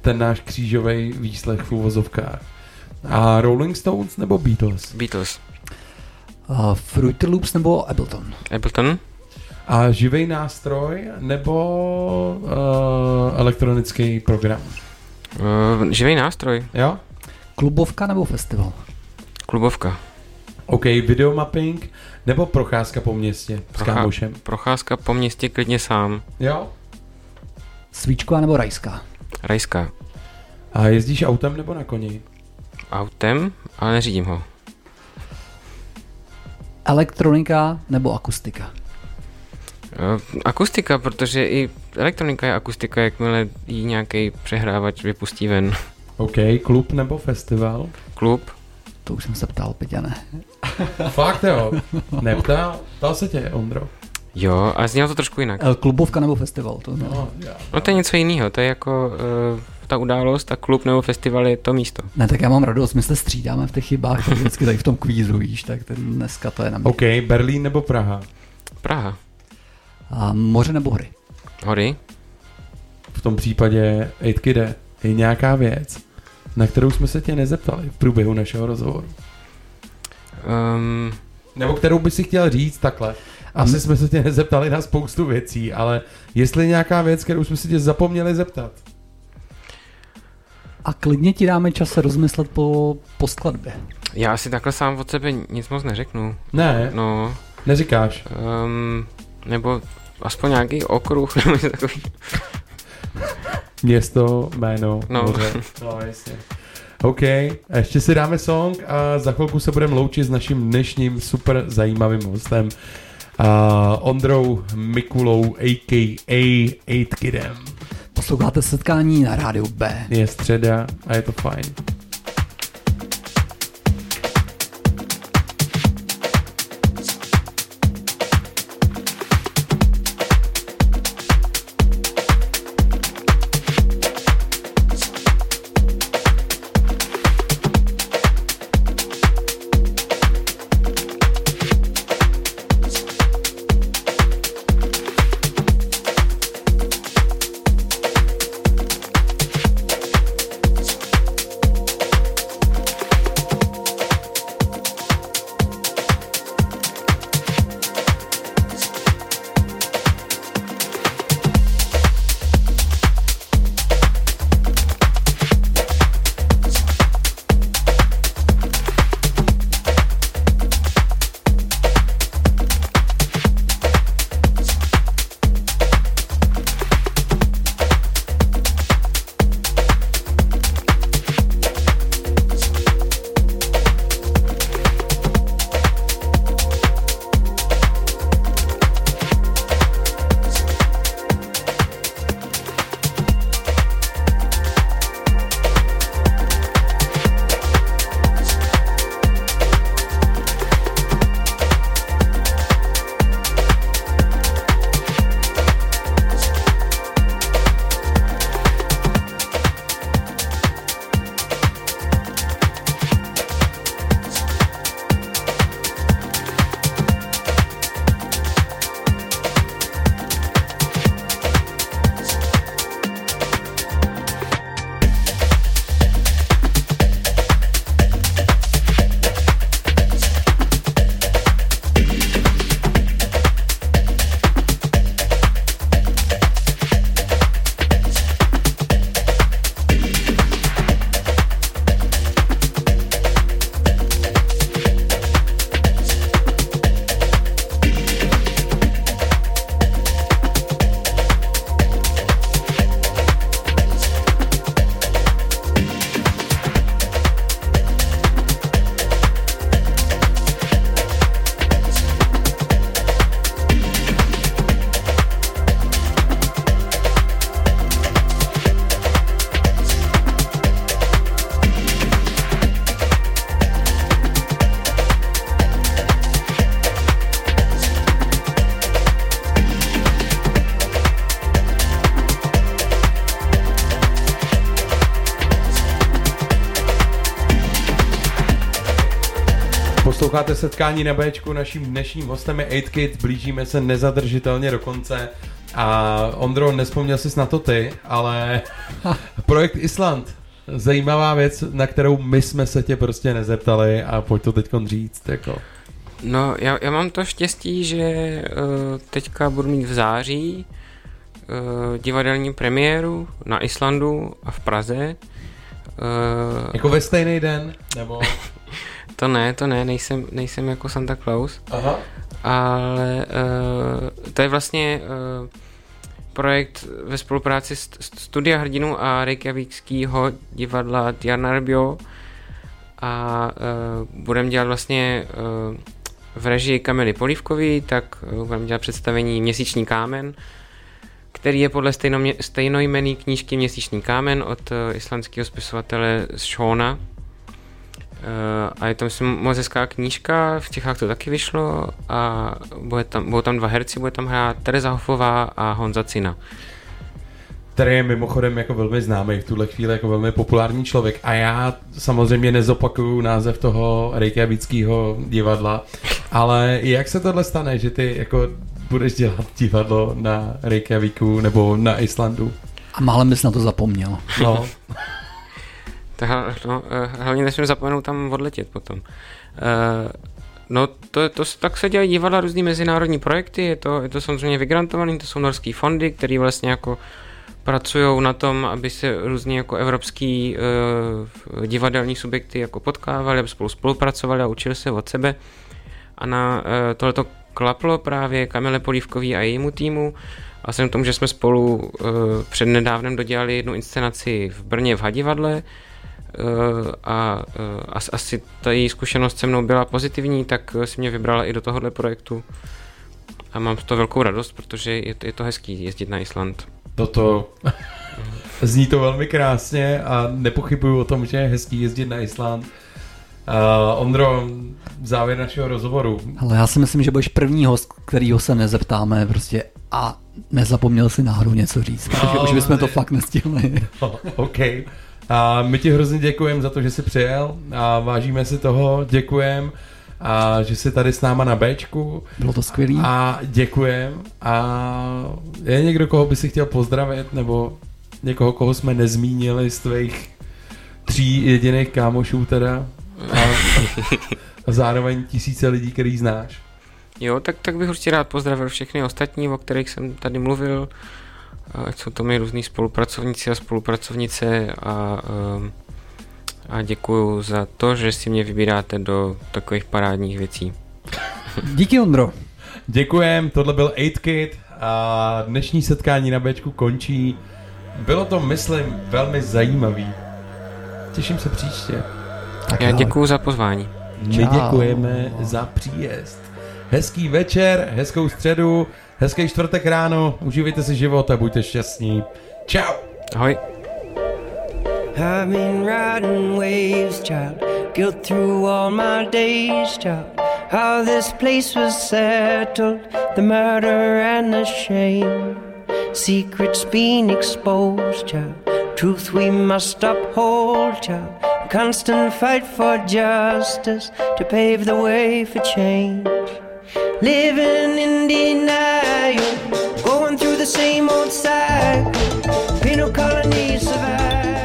ten náš křížový výslech v uvozovkách. A Rolling Stones nebo Beatles? Beatles. Uh, Fruity Loops nebo Ableton? Ableton. A živý nástroj nebo uh, elektronický program? Uh, živý nástroj. Jo? Klubovka nebo festival? Klubovka. OK, videomapping nebo procházka po městě s Prochá- kámošem? Procházka po městě klidně sám. Jo? Svíčková nebo rajská? Rajská. A jezdíš autem nebo na koni? Autem, ale neřídím ho. Elektronika nebo akustika? Uh, akustika, protože i elektronika je akustika, jakmile jí nějaký přehrávač vypustí ven. OK, klub nebo festival? Klub. To už jsem se ptal, Peťane. Fakt jo? Neptal? Ptal se tě, Ondro? Jo, a znělo to trošku jinak. Klubovka nebo festival? To no, já, no to je něco jiného, to je jako uh, ta událost a klub nebo festival je to místo. Ne, tak já mám radost, my se střídáme v těch chybách, tak vždycky tady v tom kvízu, víš, tak ten dneska to je na mě. OK, Berlín nebo Praha? Praha. A moře nebo hory? Hory. V tom případě, Ejtkide, je nějaká věc, na kterou jsme se tě nezeptali v průběhu našeho rozhovoru. Um, nebo kterou by si chtěl říct takhle. Asi jsme se tě nezeptali na spoustu věcí, ale jestli nějaká věc, kterou jsme se tě zapomněli zeptat. A klidně ti dáme čas se rozmyslet po, po skladbě. Já asi takhle sám od sebe nic moc neřeknu. Ne, no. neříkáš. Um, nebo aspoň nějaký okruh, nebo něco takový. Město, jméno, no. moře. No, jasně. OK, a ještě si dáme song a za chvilku se budeme loučit s naším dnešním super zajímavým hostem uh, Ondrou Mikulou a.k.a. 8 Kidem. Posloucháte setkání na rádiu B. Je středa a je to fajn. Posloucháte setkání na Bčku, naším dnešním hostem je 8 Kid, blížíme se nezadržitelně do konce. A Ondro, nespomněl jsi na to ty, ale projekt Island, zajímavá věc, na kterou my jsme se tě prostě nezeptali a pojď to teď říct, jako. No, já, já mám to štěstí, že uh, teďka budu mít v září uh, divadelní premiéru na Islandu a v Praze. Uh, jako ve stejný den? Nebo... to ne, to ne, nejsem, nejsem jako Santa Claus. Aha. Ale uh, to je vlastně uh, projekt ve spolupráci s Studia hrdinů a Reykjavikského divadla Tjarnarbio a uh, budeme dělat vlastně uh, v režii Kamily Polívkový, tak uh, budeme dělat představení Měsíční kámen, který je podle stejnomě, stejnojmený knížky Měsíční kámen od uh, islandského spisovatele Shona. Uh, a je to myslím moc hezká knížka, v Čechách to taky vyšlo a bude tam, budou tam dva herci, bude tam hrát Tereza Hofová a Honza Cina který je mimochodem jako velmi známý v tuhle chvíli jako velmi populární člověk a já samozřejmě nezopakuju název toho reykjavického divadla, ale jak se tohle stane, že ty jako budeš dělat divadlo na Reykjaviku nebo na Islandu? A málem bys na to zapomněl. No. tak, no, eh, hlavně nesmím zapomenout tam odletět potom. Uh, No to, to, tak se dělají divadla různý mezinárodní projekty, je to, je to samozřejmě vygrantovaný, to jsou norský fondy, které vlastně jako pracují na tom, aby se různě jako evropský uh, divadelní subjekty jako potkávali, aby spolu spolupracovali a učili se od sebe. A na uh, tohleto klaplo právě Kamile Polívkový a jejímu týmu. A jsem tomu, že jsme spolu uh, před nedávnem dodělali jednu inscenaci v Brně v Hadivadle uh, a uh, asi ta její zkušenost se mnou byla pozitivní, tak si mě vybrala i do tohohle projektu. A mám z toho velkou radost, protože je, je to hezký jezdit na Island. Toto zní to velmi krásně a nepochybuju o tom, že je hezký jezdit na Island. Uh, Ondro, závěr našeho rozhovoru. Ale já si myslím, že budeš první host, kterýho se nezeptáme prostě a nezapomněl si náhodou něco říct, protože no, už bychom to fakt nestihli. No, OK. A my ti hrozně děkujeme za to, že jsi přijel a vážíme si toho, děkujeme a že jsi tady s náma na Bčku. Bylo to skvělý. A děkujem. A je někdo, koho by si chtěl pozdravit, nebo někoho, koho jsme nezmínili z tvých tří jediných kámošů teda? A, a zároveň tisíce lidí, který znáš. Jo, tak, tak bych určitě rád pozdravil všechny ostatní, o kterých jsem tady mluvil. Ať jsou to mi různí spolupracovníci a spolupracovnice a um, a děkuju za to, že si mě vybíráte do takových parádních věcí. Díky Ondro. Děkujem, tohle byl 8Kid a dnešní setkání na Bčku končí. Bylo to, myslím, velmi zajímavý. Těším se příště. Tak Já děkuju za pozvání. My děkujeme za příjezd. Hezký večer, hezkou středu, hezký čtvrtek ráno, uživejte si život a buďte šťastní. Ciao. Ahoj. I've been riding waves, child. Guilt through all my days, child. How this place was settled, the murder and the shame. Secrets being exposed, child. Truth we must uphold, child. Constant fight for justice to pave the way for change. Living in denial, going through the same old cycle